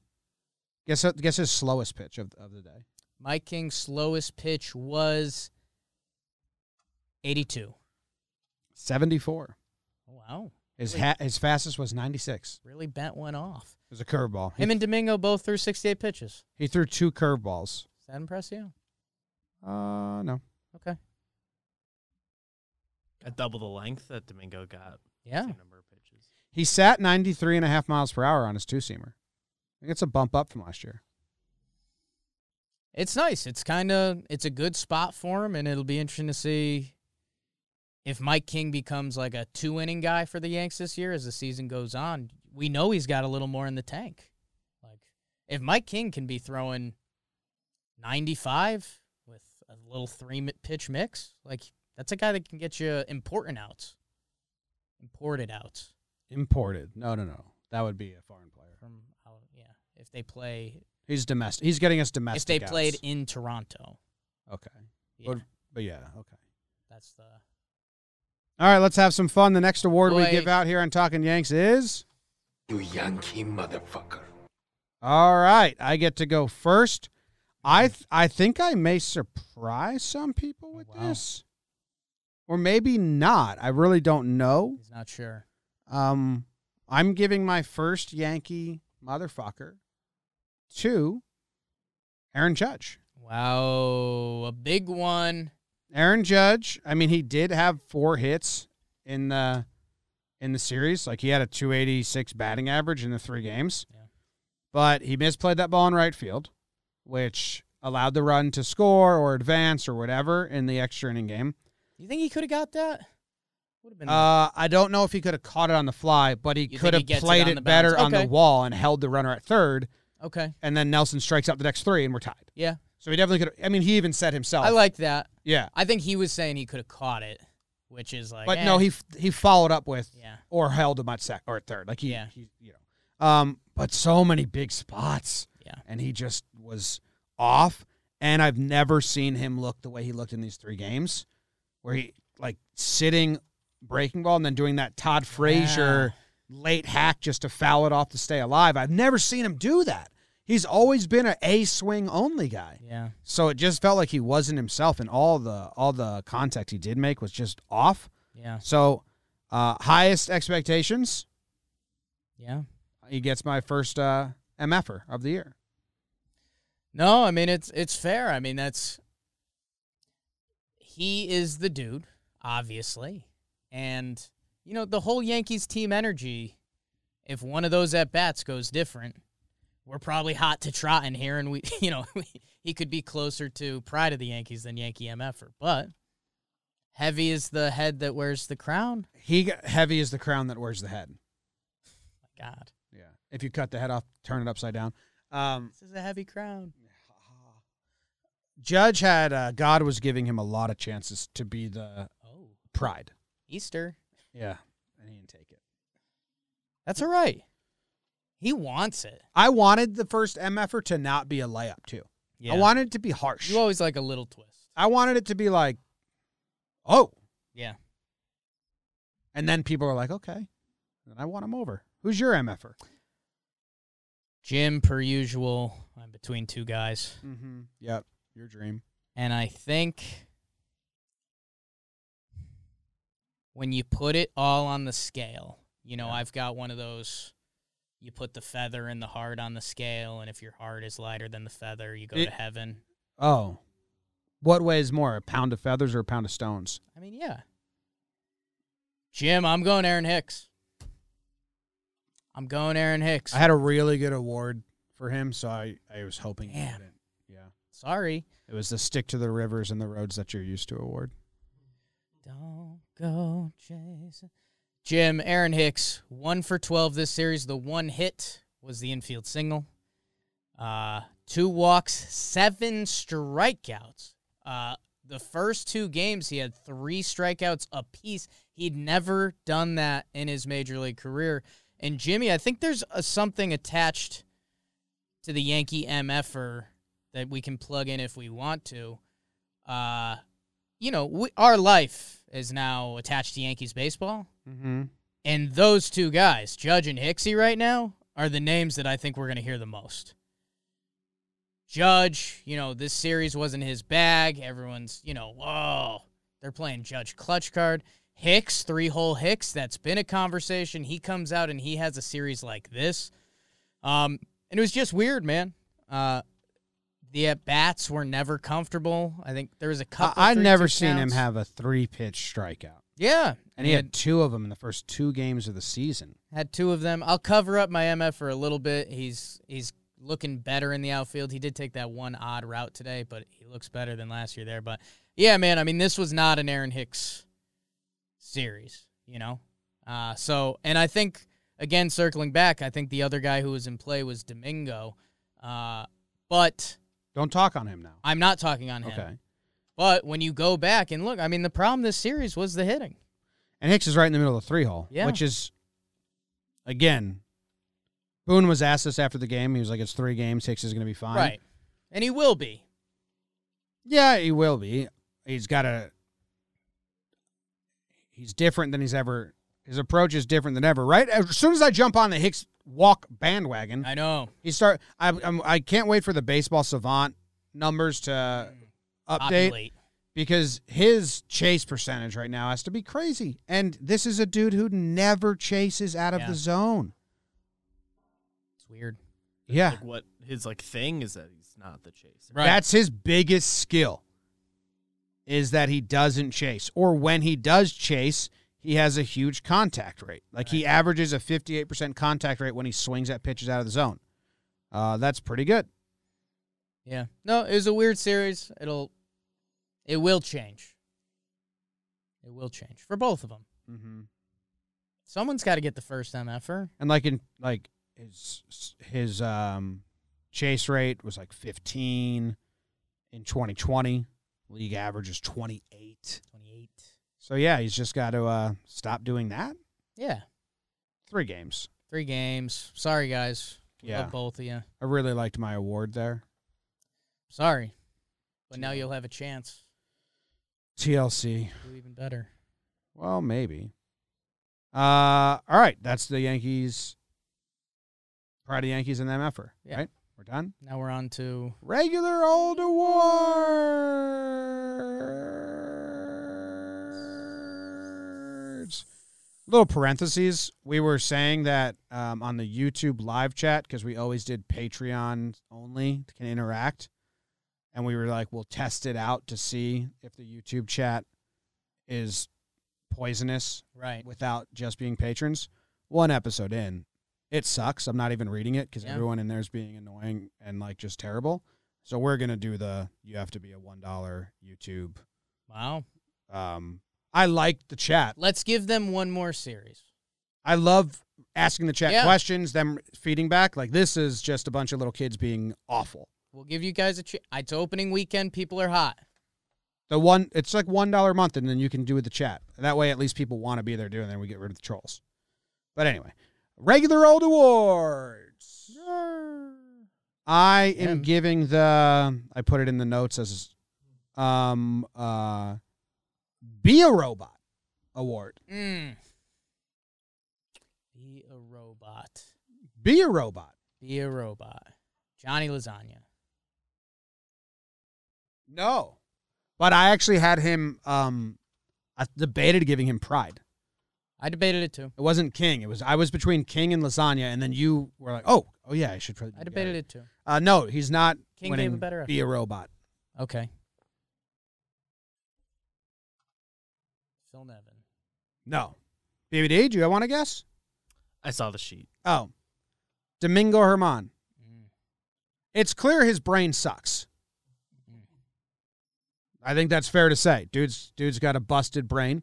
Guess guess his slowest pitch of of the day. Mike King's slowest pitch was 82. Seventy four. Oh, wow. His ha- his fastest was ninety six. Really bent one off. It was a curveball. He, Him and Domingo both threw 68 pitches. he threw two curveballs. Does that impress you? Uh, no. Okay. At double the length that Domingo got. Yeah. Same number of pitches. He sat 93 and a half miles per hour on his two seamer. I think it's a bump up from last year. It's nice. It's kind of it's a good spot for him, and it'll be interesting to see if Mike King becomes like a two inning guy for the Yanks this year as the season goes on. We know he's got a little more in the tank. Like if Mike King can be throwing ninety five with a little three pitch mix, like that's a guy that can get you important outs, imported outs Imported. No, no, no. That would be a foreign player. from. Yeah, if they play He's domestic. He's getting us domestic. if they played in Toronto. Okay. Yeah, But- But yeah, okay. that's the All right, let's have some fun. The next award we give out here on Talking Yanks is. You Yankee motherfucker. All right, I get to go first. I th- I think I may surprise some people with wow. this, or maybe not. I really don't know. he's not sure. Um, I'm giving my first Yankee motherfucker to Aaron Judge. Wow, a big one. Aaron Judge. I mean, he did have four hits in the in the series. Like he had a 286 batting average in the three games, Yeah. but he misplayed that ball in right field, which allowed the run to score or advance or whatever in the extra inning game. You think he could have got that? Would have been. Uh, I don't know if he could have caught it on the fly, but he could have it played on it, better bounce? on the wall and held the runner at third, okay. and then Nelson strikes out the next three, and we're tied. Yeah, So he definitely could. I mean, he even said himself. I like that. Yeah, I think he was saying he could have caught it, which is like. but eh, no, he he followed up with Yeah. or held him at sec or third. Like he, Yeah. he, you know, um, but so many big spots, Yeah. and he just was off. And I've never seen him look the way he looked in these three games, where he like sitting breaking ball and then doing that Todd Frazier late hack just to foul it off to stay alive. I've never seen him do that. He's always been a a swing only guy. Yeah. So it just felt like he wasn't himself, and all the all the contact he did make was just off. Yeah. So, uh, highest expectations. Yeah. He gets my first uh, MFer of the year. No, I mean it's it's fair. I mean that's he is the dude, obviously. And you know, the whole Yankees team energy, if one of those at bats goes different, we're probably hot to trot in here and we you know, he could be closer to pride of the Yankees than Yankee MFer. But heavy is the head that wears the crown. He got, heavy is the crown that wears the head. My God. Yeah. If you cut the head off, turn it upside down. Um, This is a heavy crown. Judge had uh, God was giving him a lot of chances to be the Oh. pride. Easter. Yeah, and he didn't take it. That's all right. He wants it. I wanted the first MFer to not be a layup too. Yeah. I wanted it to be harsh. You always like a little twist. I wanted it to be like, oh, Yeah. and then people are like, okay, then I want him over. Who's your MFer? Jim, per usual, I'm between two guys. Mm-hmm. Yep, your dream. And I think when you put it all on the scale, you know, Yeah. I've got one of those. You put the feather and the heart on the scale, and if your heart is lighter than the feather, you go It- to heaven. Oh, what weighs more, a pound of feathers or a pound of stones? I mean, yeah. Jim, I'm going Aaron Hicks. I'm going Aaron Hicks. I had a really good award for him, so I, I was hoping he Damn. Yeah, Sorry. it was the stick to the rivers and the roads that you're used to award. Don't go chasing. Jim, Aaron Hicks, one for 12 this series. The one hit was the infield single. Uh, two walks, seven strikeouts. Uh, the first two games, he had three strikeouts apiece. He'd never done that in his major league career. And Jimmy, I think there's a, something attached to the Yankee MFer that we can plug in if we want to. Uh, you know, we, our life is now attached to Yankees baseball. Mm-hmm. And those two guys, Judge and Hixie, right now, are the names that I think we're going to hear the most. Judge, you know, this series wasn't his bag. Everyone's, you know, whoa, they're playing Judge clutch card. Hicks, three hole Hicks, that's been a conversation. He comes out and he has a series like this. Um, and it was just weird, man. Uh, the at bats were never comfortable. I think there was a couple. I'd never 3-2 seen him have a three pitch strikeout. Yeah, And he had two of them in the first two games of the season. Had two of them. I'll cover up my MF for a little bit. He's he's looking better in the outfield. He did take that one odd route today, but he looks better than last year there. But yeah, man, I mean this was not an Aaron Hicks series, you know? Uh so and I think again circling back, I think the other guy who was in play was Domingo. Uh but Don't talk on him now. I'm not talking on him. Okay. But when you go back and look, I mean the problem this series was the hitting. And Hicks is right in the middle of the three hole, Yeah. which is, again, Boone was asked this after the game. He was like, it's three games. Hicks is going to be fine. Right. And he will be. Yeah, he will be. He's got a. He's different than he's ever. His approach is different than ever. Right. As soon as I jump on the Hicks walk bandwagon, I know. he start. I I'm, I can't wait for the baseball savant numbers to update Populate. because his chase percentage right now has to be crazy. And this is a dude who never chases out of Yeah. the zone. It's weird. Yeah. Like what his like thing is that he's not the chaser. Right. That's his biggest skill. Is that he doesn't chase, or when he does chase, he has a huge contact rate. Like he averages a fifty-eight percent contact rate when he swings at pitches out of the zone. Uh, that's pretty good. Yeah. No, it was a weird series. It'll it will change. It will change for both of them. Mm-hmm. Someone's got to get the first MFer. And like in like his his um chase rate was like fifteen in twenty twenty. League average is twenty eight. 28. So yeah, he's just got to uh, stop doing that. Yeah. Three games. Three games. Sorry guys. Yeah. Love both of you. I really liked my award there. Sorry. But now you'll have a chance TLC. do even better. Well, maybe. Uh, all right. That's the Yankees. Pride of Yankees and them effort. Yeah. Right? We're done. Now we're on to Regular old awards. Little parentheses. We were saying that um, on the YouTube live chat because we always did Patreon only can interact, and we were like, we'll test it out to see if the YouTube chat is poisonous right. without just being patrons. One episode in, it sucks. I'm not even reading it because Yeah. everyone in there is being annoying and like just terrible. So we're gonna do the you have to be a one dollar YouTube. Wow. Um, I like the chat. Let's give them one more series. I love asking the chat Yeah. questions, them feeding back. Like this is just a bunch of little kids being awful. We'll give you guys a chance. It's opening weekend. People are hot. The one it's like one dollar a month, and then you can do with the chat. That way, at least people want to be there doing. it, and we get rid of the trolls. But anyway, regular old awards. I am Yeah. giving the. I put it in the notes as, um, uh, be a robot award. Mm. Be a robot. Be a robot. Be a robot. Johnny Lasagna. No, but I actually had him. Um, I debated giving him pride. I debated it too. It wasn't King. It was I was between King and Lasagna, and then you were like, "Oh, oh yeah, I should probably." I debated it too. Uh, no, he's not. King winning gave a better Be a robot. Okay. Phil Nevin. No, BBD. Do you want to guess? I saw the sheet. Oh, Domingo Germán. Mm. It's clear his brain sucks. I think that's fair to say. Dude's dude's got a busted brain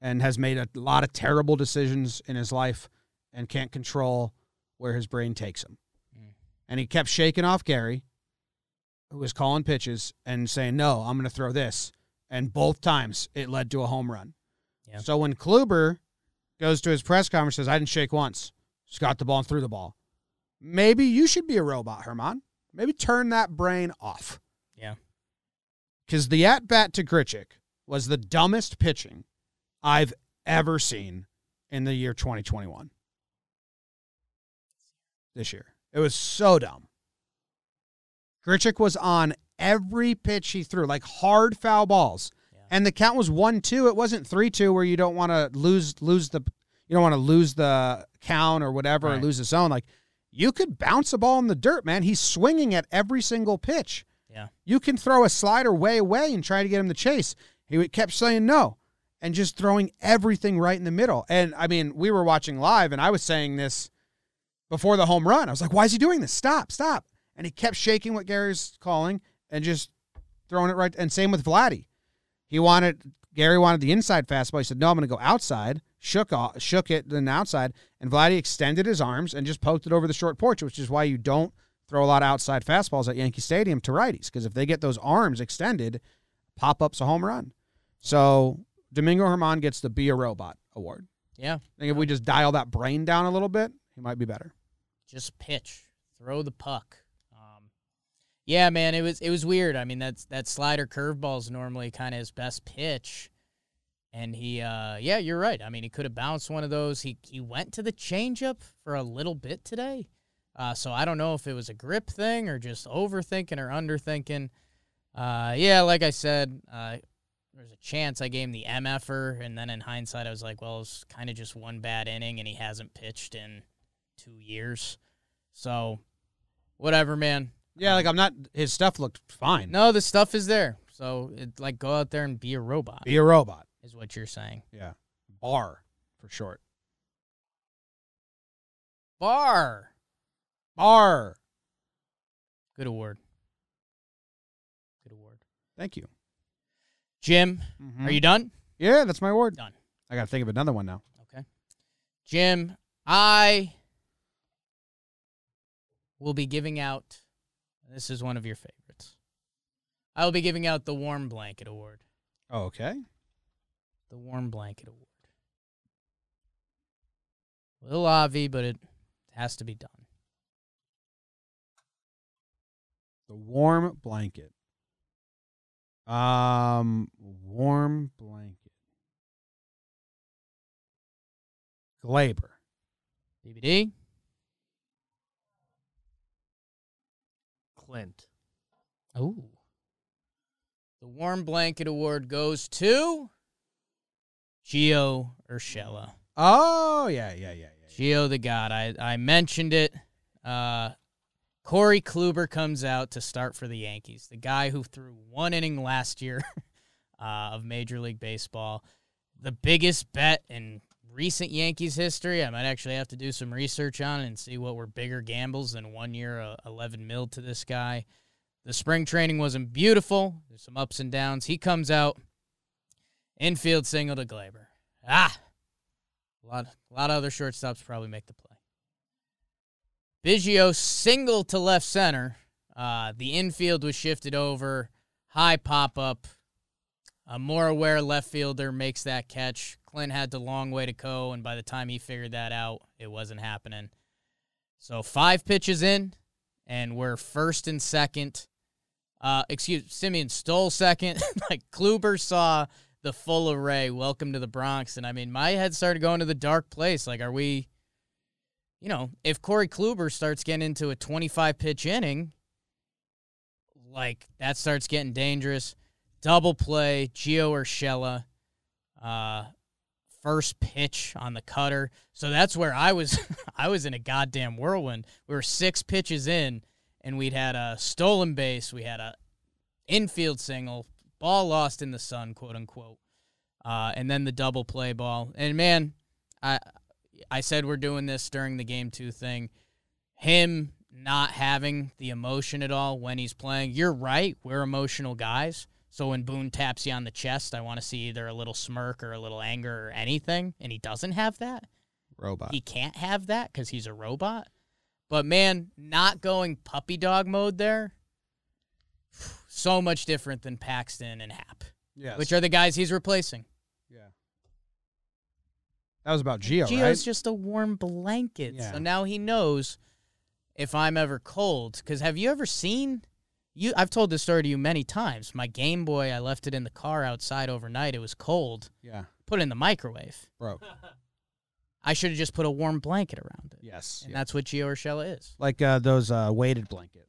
and has made a lot of terrible decisions in his life and can't control where his brain takes him. Mm. And he kept shaking off Gary, who was calling pitches and saying, "No, I'm going to throw this." and both times it led to a home run. Yeah. So when Kluber goes to his press conference, says, "I didn't shake once, just got the ball and threw the ball." Maybe you should be a robot, Germán. Maybe turn that brain off. Yeah. Because the at bat to Grichuk was the dumbest pitching I've ever seen in the year 2021. This year. It was so dumb. Grichuk was on every pitch he threw, like hard foul balls. Yeah. And the count was 1 2. It wasn't 3 2 where you don't want to lose lose the you don't want to lose the count or whatever or lose the zone. Like you could bounce a ball in the dirt, man. He's swinging at every single pitch. Yeah. You can throw a slider way away and try to get him to chase. He kept saying no and just throwing everything right in the middle. And I mean, we were watching live and I was saying this before the home run. I was like, why is he doing this? Stop, stop. And he kept shaking what Gary's calling and just throwing it right. And same with Vladdy. He wanted, Gary wanted the inside fastball. He said, no, I'm going to go outside. Shook, shook it, then outside. And Vladdy extended his arms and just poked it over the short porch, which is why you don't throw a lot of outside fastballs at Yankee Stadium to righties. Because if they get those arms extended, pop up's a home run. So Domingo Germán gets the Be a Robot award. Yeah. I think if we just dial that brain down a little bit, he might be better. just pitch, throw the puck. Um, yeah, man, it was it was weird. I mean, that's that slider curveball is normally kind of his best pitch, and he, uh, yeah, you're right. I mean, he could have bounced one of those. He he went to the changeup for a little bit today, uh, so I don't know if it was a grip thing or just overthinking or underthinking. Uh, yeah, like I said, uh, there's a chance I gave him the MFer, and then in hindsight, I was like, well, it's kind of just one bad inning, and he hasn't pitched in two years. So, whatever, man. Yeah, like I'm not. His stuff looked fine. No, the stuff is there. So, it, like, go out there and be a robot, Be a robot. is what you're saying. Yeah, bar for short. Bar. Bar. Good award. Good award. Thank you. Jim, Mhm. are you done? Yeah, that's my award. Done. I got to think of another one now. Okay. Jim, I will be giving out. This is one of your favorites. I will be giving out the Warm Blanket Award. Oh, okay. The Warm Blanket Award. A little obvi, but it has to be done. The warm blanket. Um, warm blanket. Gleyber. BBD. Clint. Oh. The Warm Blanket Award goes to Gio Urshela. Oh, yeah, yeah, yeah, yeah. Gio the God. I, I mentioned it. Uh, Corey Kluber comes out to start for the Yankees. The guy who threw one inning last year uh, of Major League Baseball. The biggest bet in recent Yankees history. I might actually have to do some research on and see what were bigger gambles than one year, uh, 11 mil to this guy. The spring training wasn't beautiful. There's some ups and downs. He comes out, infield single to Gleyber. Ah, a lot, a lot of other shortstops probably make the play. Biggio single to left center. Uh, the infield was shifted over. High pop up. A more aware left fielder makes that catch. Clint had the long way to go, and by the time he figured that out, it wasn't happening. So five pitches in, and we're first and second. Uh, excuse Semien stole second. like Kluber saw the full array. Welcome to the Bronx, and I mean, my head started going to the dark place. Like, are we? You know, if Corey Kluber starts getting into a 25 pitch inning, like that starts getting dangerous. Double play, Gio Urshela, uh, first pitch on the cutter. So that's where I was. I was in a goddamn whirlwind. We were six pitches in, and we'd had a stolen base. We had a infield single, ball lost in the sun, quote unquote, uh, and then the double play ball. And man, I I said we're doing this during the game two thing. Him not having the emotion at all when he's playing. You're right. We're emotional guys. So when Boone taps you on the chest, I want to see either a little smirk or a little anger or anything. And he doesn't have that. Robot. He can't have that because he's a robot. But man, not going puppy dog mode there, so much different than Paxton and Happ. Yes. which are the guys he's replacing. Yeah. That was about Gio, Gio's right? just a warm blanket. Yeah. So now he knows if I'm ever cold. Because have you ever seen? You, I've told this story to you many times. My Game Boy, I left it in the car outside overnight. It was cold. yeah. Put it in the microwave. Broke. I should have just put a warm blanket around it. Yes. And yeah. that's what Gio Urshela is. like uh, those uh, weighted blanket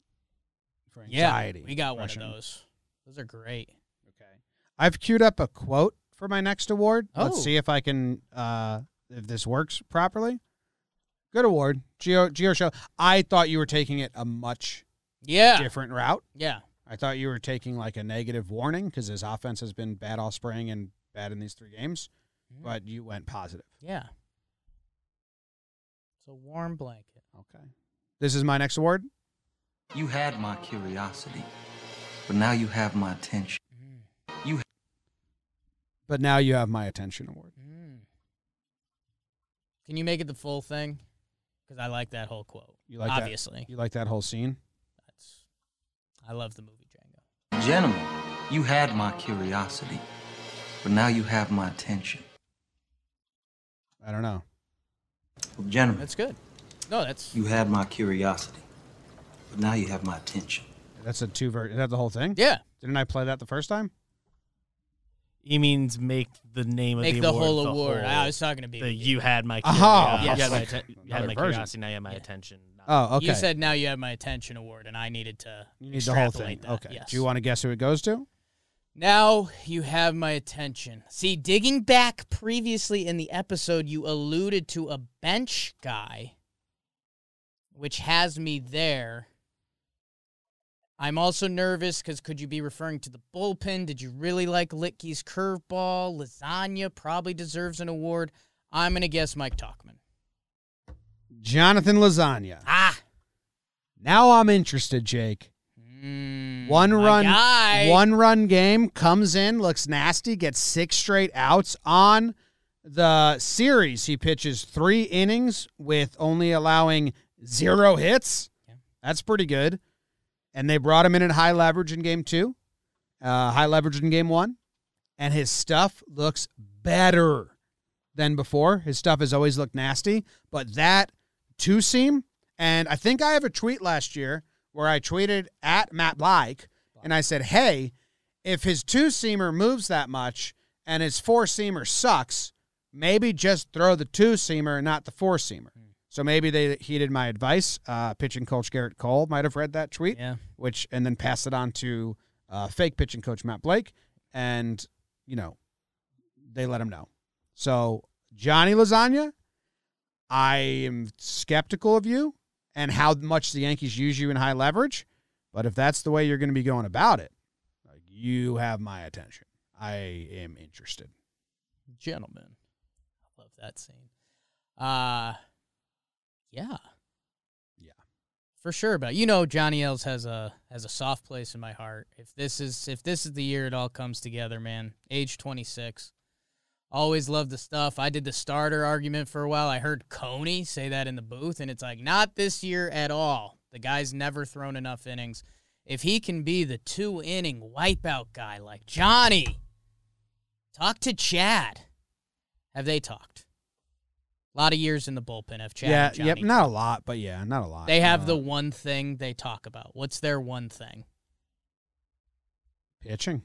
for anxiety. Yeah, we got depression. one of those. Those are great. Okay. I've queued up a quote for my next award. Let's Oh. see if I can uh if this works properly. Good award. Gio Gio show. I thought you were taking it a much Yeah, different route. yeah. I thought you were taking like a negative warning because his offense has been bad all spring and bad in these three games. Mhm. But you went positive. Yeah. It's a warm blanket. Okay. This is my next award. You had my curiosity, but now you have my attention. You But now you have my attention award. Mm. Can you make it the full thing? Because I like that whole quote. You like that? Obviously, You like that whole scene? that's. I love the movie Django. gentlemen, you had my curiosity, but now you have my attention. I don't know. Gentlemen, That's good. No, that's. you had my curiosity, but now you have my attention. That's a two ver Is that the whole thing? Yeah. Didn't I play that the first time? He means make the name Make of the, the, award whole the award. whole- I was talking to the you had my curiosity. yes. you had my, Like atten- you had my version. curiosity. Now you have my Yeah. attention. Oh, okay. You said now you have my attention award, and I needed to. You need the whole thing. extrapolate that. Okay. Yes. Do you want to guess who it goes to? Now you have my attention. See, digging back previously in the episode, you alluded to a bench guy, which has me there. I'm also nervous because could you be referring to the bullpen? Did you really like Luetge's curveball? Lasagna probably deserves an award. I'm going to guess Mike Tauchman. Jonathan Lasagna. Ah! Now I'm interested, Jake. Mm, One run, guy. one run game comes in, looks nasty, gets six straight outs on the series. He pitches three innings with only allowing zero hits. Yeah. That's pretty good. And they brought him in at high leverage in game two, uh, high leverage in game one, and his stuff looks better than before. His stuff has always looked nasty, but that two seam, and I think I have a tweet last year where I tweeted at Matt Blake, and I said, hey, if his two seamer moves that much and his four seamer sucks, maybe just throw the two seamer and not the four seamer. So maybe they heeded my advice. Uh, pitching coach Gerrit Cole might have read that tweet, Yeah. which and then passed it on to uh, fake pitching coach Matt Blake, and you know they let him know. So Johnny Lasagna, I am skeptical of you and how much the Yankees use you in high leverage. But if that's the way you're going to be going about it, like, you have my attention. I am interested. gentlemen. I love that scene. Uh yeah. Yeah. For sure, but you know Johnny Els has a has a soft place in my heart. If this is if this is the year it all comes together, man. Age 26. Always loved the stuff. I did the starter argument for a while. I heard Coney say that in the booth and it's like not this year at all. The guy's never thrown enough innings. If he can be the two inning wipeout guy like Johnny, talk to Chad. Have they talked? A lot of years in the bullpen have Chad. yeah, yep, not a lot, but yeah, not a lot. They have the one thing they talk about. What's their one thing? pitching.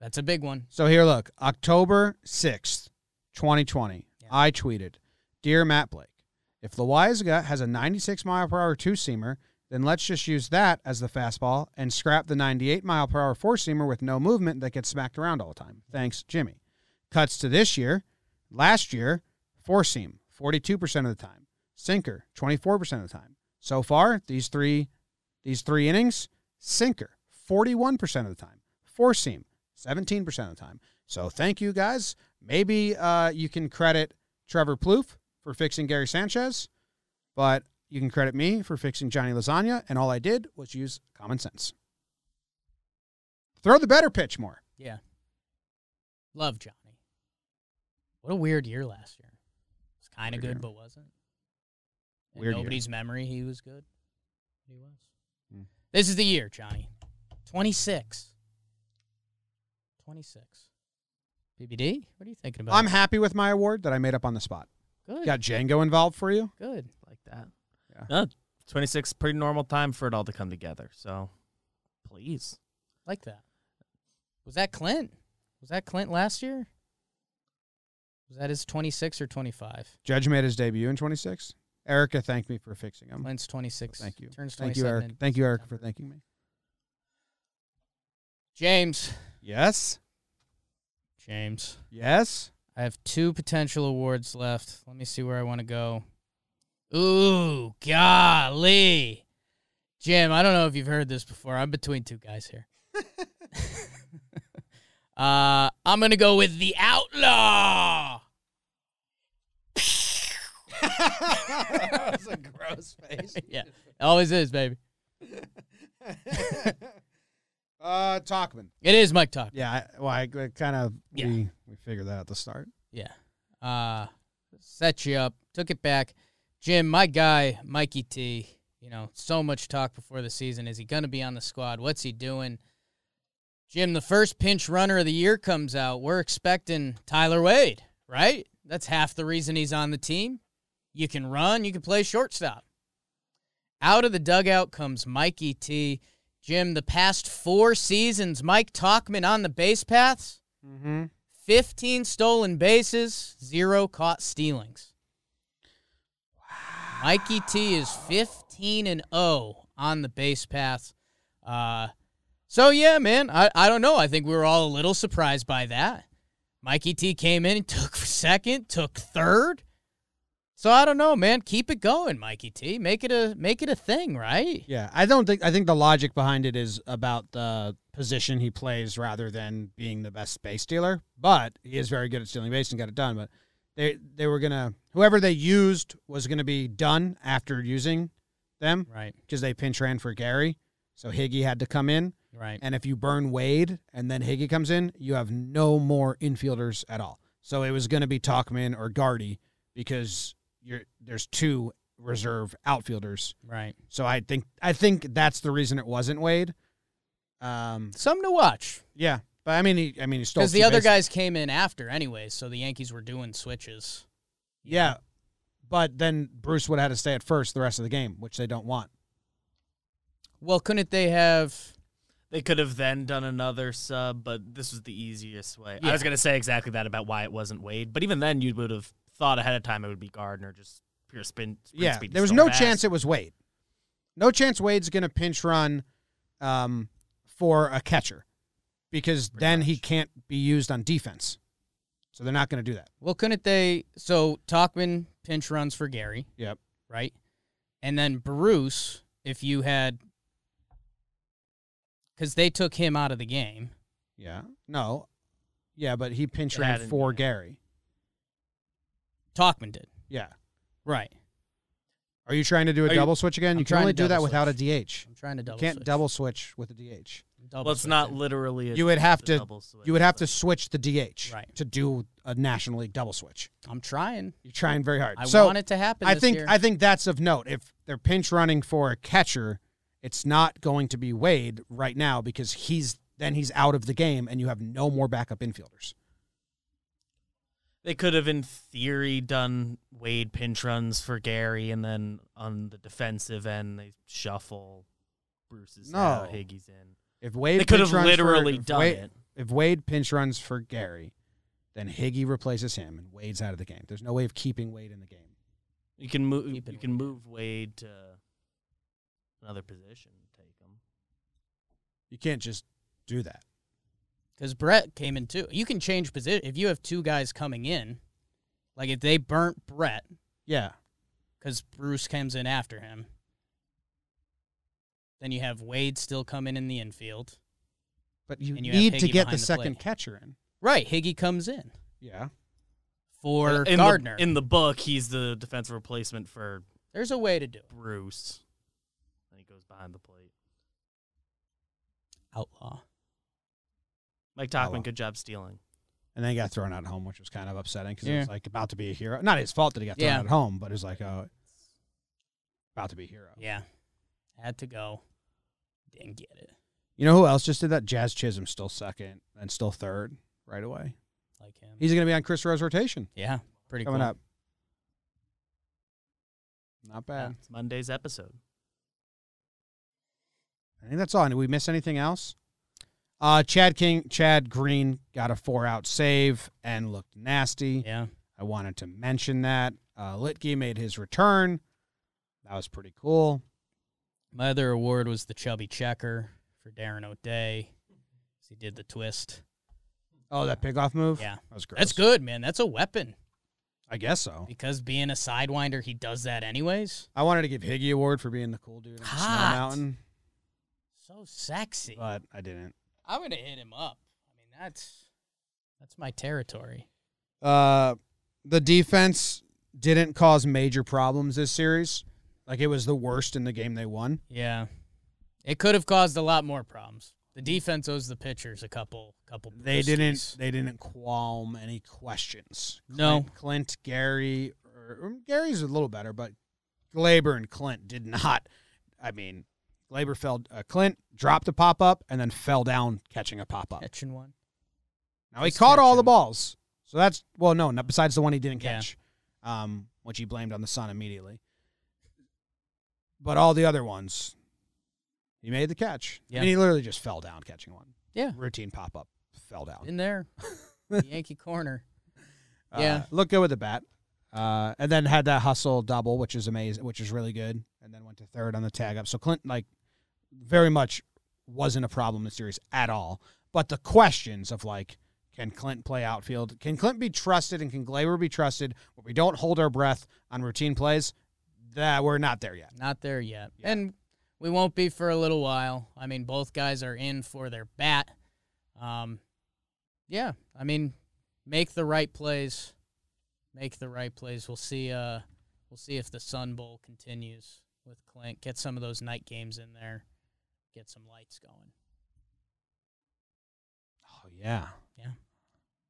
That's a big one. So here, look, October 6th, 2020, Yeah. I tweeted, Dear Matt Blake, if Loaisiga has a 96 mile per hour two seamer, then let's just use that as the fastball and scrap the 98 mile per hour four seamer with no movement that gets smacked around all the time. Thanks, Jimmy. Cuts to this year. Last year, four seam, 42% of the time. Sinker, 24% of the time. So far, these three these three innings, sinker, 41% of the time. Four seam, 17% of the time. So thank you guys. Maybe uh, you can credit Trevor Plouffe for fixing Gary Sanchez, but you can credit me for fixing Johnny Lasagna, and all I did was use common sense. Throw the better pitch more. Yeah. Love Johnny. What a weird year last year. It's kind of good, year. but wasn't. In Weird year. nobody's memory, he was good. He was. Hmm. This is the year, Johnny. 26. 26. BBD, what are you thinking about? I'm happy with my award that I made up on the spot. good. Got Django involved for you. Good. like that. Yeah. No, 26, pretty normal time for it all to come together. So, please. Like that. Was that Clint? Was that Clint last year? Was that his 26 or 25? Judge made his debut in 26. Erica thanked me for fixing him. Clint's 26. Thank you. Turns 27. Thank you, Eric. Thank you, Eric, for thanking me. James. Yes. James. Yes. I have two potential awards left. Let me see where I want to go. Ooh, golly. Jim, I don't know if you've heard this before. I'm between two guys here. uh, I'm going to go with The Outlaw. That's a gross face. yeah, always is, baby. uh, Tauchman. It is Mike Talk. Yeah. I, well, I, kind of Yeah. we we figured that at the start. Yeah. Uh set you up, took it back. Jim, my guy, Mikey T, you know, so much talk before the season. Is he gonna be on the squad? What's he doing? Jim, the first pinch runner of the year comes out. We're expecting Tyler Wade, right? That's half the reason he's on the team. You can run, you can play shortstop. Out of the dugout comes Mikey T. Jim, the past four seasons, Mike Tauchman on the base paths. Mm-hmm. 15 stolen bases, zero caught stealings. Mikey T is 15 and 0 on the base paths. Uh, so yeah, man, I, I don't know. I think we were all a little surprised by that. Mikey T came in and took second, took third. So I don't know, man. Keep it going, Mikey T. Make it a make it a thing, right? Yeah, I don't think I think the logic behind it is about the position he plays rather than being the best base stealer. But he is very good at stealing base and got it done. But they they were gonna whoever they used was gonna be done after using them Right, because they pinch ran for Gary. So Higgy had to come in, right. and if you burn Wade and then Higgy comes in, you have no more infielders at all. So it was gonna be Tauchman or Guardy because you're there's two reserve outfielders Right. so I think I think that's the reason it wasn't Wade. Um, Something to watch. yeah, but I mean, he, I mean, he stole Because the other bases. guys came in after anyways, so the Yankees were doing switches. Yeah, but then Bruce would have had to stay at first the rest of the game, which they don't want. Well, couldn't they have? They could have then done another sub, but this was the easiest way. Yeah. I was going to say exactly that about why it wasn't Wade, but even then, you would have thought ahead of time it would be Gardner, just pure spin. sprint Yeah, speed there was so no fast. chance it was Wade. No chance Wade's going to pinch run um, for a catcher because Pretty then he can't be used on defense. So they're not going to do that. Well, couldn't they? So Tauchman pinch runs for Gary, Yep. right? And then Bruce, if you had, because they took him out of the game. Yeah. No. Yeah, but he pinch ran for yeah. Gary. Tauchman did, Yeah. right? Are you trying to do a Are you- double switch again? I'm you can trying only to do that double without switch. a DH. I'm trying to double. Switch. You can't switch. double switch with a DH. Double Well, it's not switching. literally. A, You would have a to- double switch, You would have to but- switch the DH Right. to do a National League double switch. I'm trying. You're trying very hard. I so want it to happen. I this think year. I think that's of note. If they're pinch running for a catcher, it's not going to be Wade right now because he's then he's out of the game and you have no more backup infielders. They could have, in theory, done Wade pinch runs for Gary, and then on the defensive end, they shuffle Bruce's No. out, Higgy's in. If Wade They could have runs for- literally if done Wade, it. If Wade pinch runs for Gary, then Higgy replaces him and Wade's out of the game. There's no way of keeping Wade in the game. You can move. You Keep it can Wade. move Wade to another position. Take him. You can't just do that. Because Brett came in too. You can change position if you have two guys coming in. Like if they burnt Brett Yeah. because Bruce comes in after him, then you have Wade still coming in the infield. But you, you need to get the the second plate. catcher in. Right, Higgy comes in Yeah. for in Gardner. The, in the book, he's the defensive replacement for There's a way to do it. Bruce. And he goes behind the plate. Outlaw. Mike Outlaw. Tauchman, good job stealing. And then he got thrown out at home, which was kind of upsetting because it was like about to be a hero. Not his fault that he got thrown Yeah. out at home, but it was like, oh, about to be a hero. Yeah, had to go. Didn't get it. You know who else just did that? Jazz Chisholm still second and still third right away. Like him. He's going to be on Chris Rose rotation yeah, pretty coming cool. up. Not Yeah, bad. it's Monday's episode. I think that's all. Did we miss anything else? Uh, Chad King, Chad Green got a four out save and looked nasty. Yeah. I wanted to mention that. Uh, Luetge made his return. That was pretty cool. My other award was the chubby checker for Darren O'Day. He did the twist. Oh, that pickoff move? Yeah. That was great. That's good, man. That's a weapon. I guess so. Because being a sidewinder, he does that anyways. I wanted to give Higgy award for being the cool dude on the Snow Mountain, So sexy. but I didn't. I'm gonna hit him up. I mean, that's that's my territory. Uh, the defense didn't cause major problems this series. Like it was the worst in the game they won. Yeah. It could have caused a lot more problems. The defense owes the pitchers a couple couple They didn't. They didn't qualm any questions. No. Clint, Gary, or, or Gary's a little better, but Gleyber and Clint did not. I mean, Gleyber fell. Uh, Clint dropped a pop up and then fell down catching a pop up. catching one. Now he Just caught all the balls, so that's well, no, not besides the one he didn't Yeah. catch, um, which he blamed on the sun immediately. But all the other ones, he made the catch. Yeah. I mean, he literally just fell down catching one. Yeah. Routine pop up, fell down. In there. the Yankee corner. yeah. Uh, looked good with the bat. Uh, and then had that hustle double, which is amazing, which is really good. And then went to third on the tag up. So Clint, like, very much wasn't a problem in the series at all. But the questions of like, can Clint play outfield? Can Clint be trusted and can Gleyber be trusted where we don't hold our breath on routine plays? That we're not there yet. Not there yet. Yeah. And we won't be for a little while. I mean, both guys are in for their bat. Um, yeah, I mean, make the right plays. Make the right plays. We'll see. Uh, we'll see if the Sun Bowl continues with Clint. Get some of those night games in there. Get some lights going. Oh yeah. Yeah.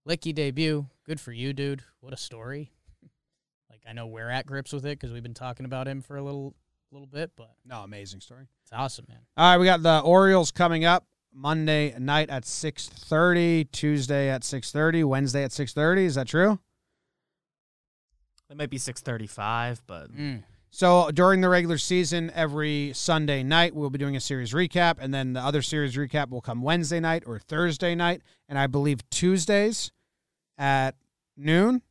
Luetge debut. Good for you, dude. What a story. like I know we're at grips with it because we've been talking about him for a little, little bit, but No, amazing story. it's awesome, man. All right, we got the Orioles coming up Monday night at six thirty, Tuesday at six thirty, Wednesday at six thirty. Is that true? It might be 635, but Mm. So during the regular season, every Sunday night we'll be doing a series recap, and then the other series recap will come Wednesday night or Thursday night, and I believe Tuesdays at noon.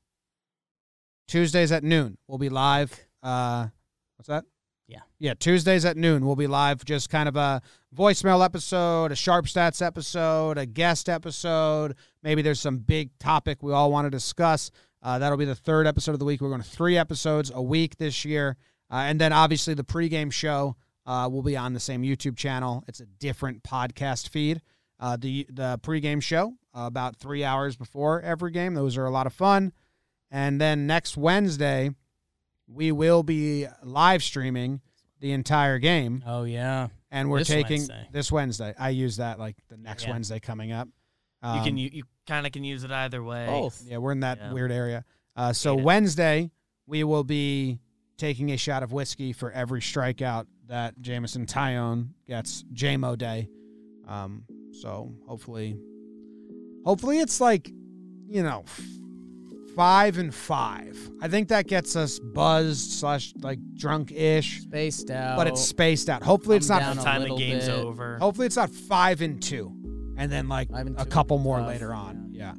Tuesdays at noon we'll be live. Uh, what's that? Yeah. yeah. Tuesdays at noon we'll be live. Just kind of a voicemail episode, a sharp stats episode, a guest episode. Maybe there's some big topic we all want to discuss. Uh, that'll be the third episode of the week. We're going to three episodes a week this year. Uh, and then obviously the pregame show uh, will be on the same YouTube channel. It's a different podcast feed. Uh, the the pregame show uh, about three hours before every game. Those are a lot of fun. And then next Wednesday, we will be live streaming the entire game, Oh yeah. and we're This taking Wednesday. this Wednesday. I use that like the next Yeah. Wednesday coming up. you Um, can you, you kind of can use it either way. Both. yeah, we're in that Yeah. weird area. Uh, so Hate it. Wednesday, we will be taking a shot of whiskey for every strikeout that Jameson Taillon gets. JMO Day. Um, so hopefully, hopefully it's like, you know, five and five. I think that gets us buzzed slash like drunk ish, Spaced out. but it's spaced out. Hopefully it's not. By the time the game's bit. over. Hopefully it's not five and two, and then like Five and a couple more tough, later on. Yeah.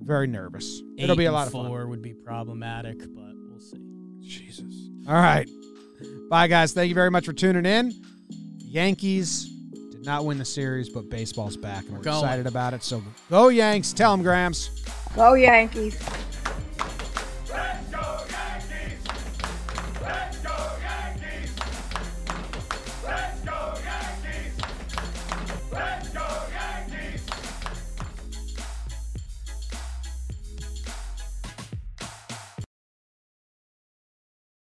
Very nervous. Eight It'll be a lot of fun. Four would be problematic, but we'll see. Jesus. All right. Bye, guys. Thank you very much for tuning in. Yankees did not win the series, but baseball's back, and we're Going. excited about it. So go Yanks. Tell them, Grams. Go Yankees.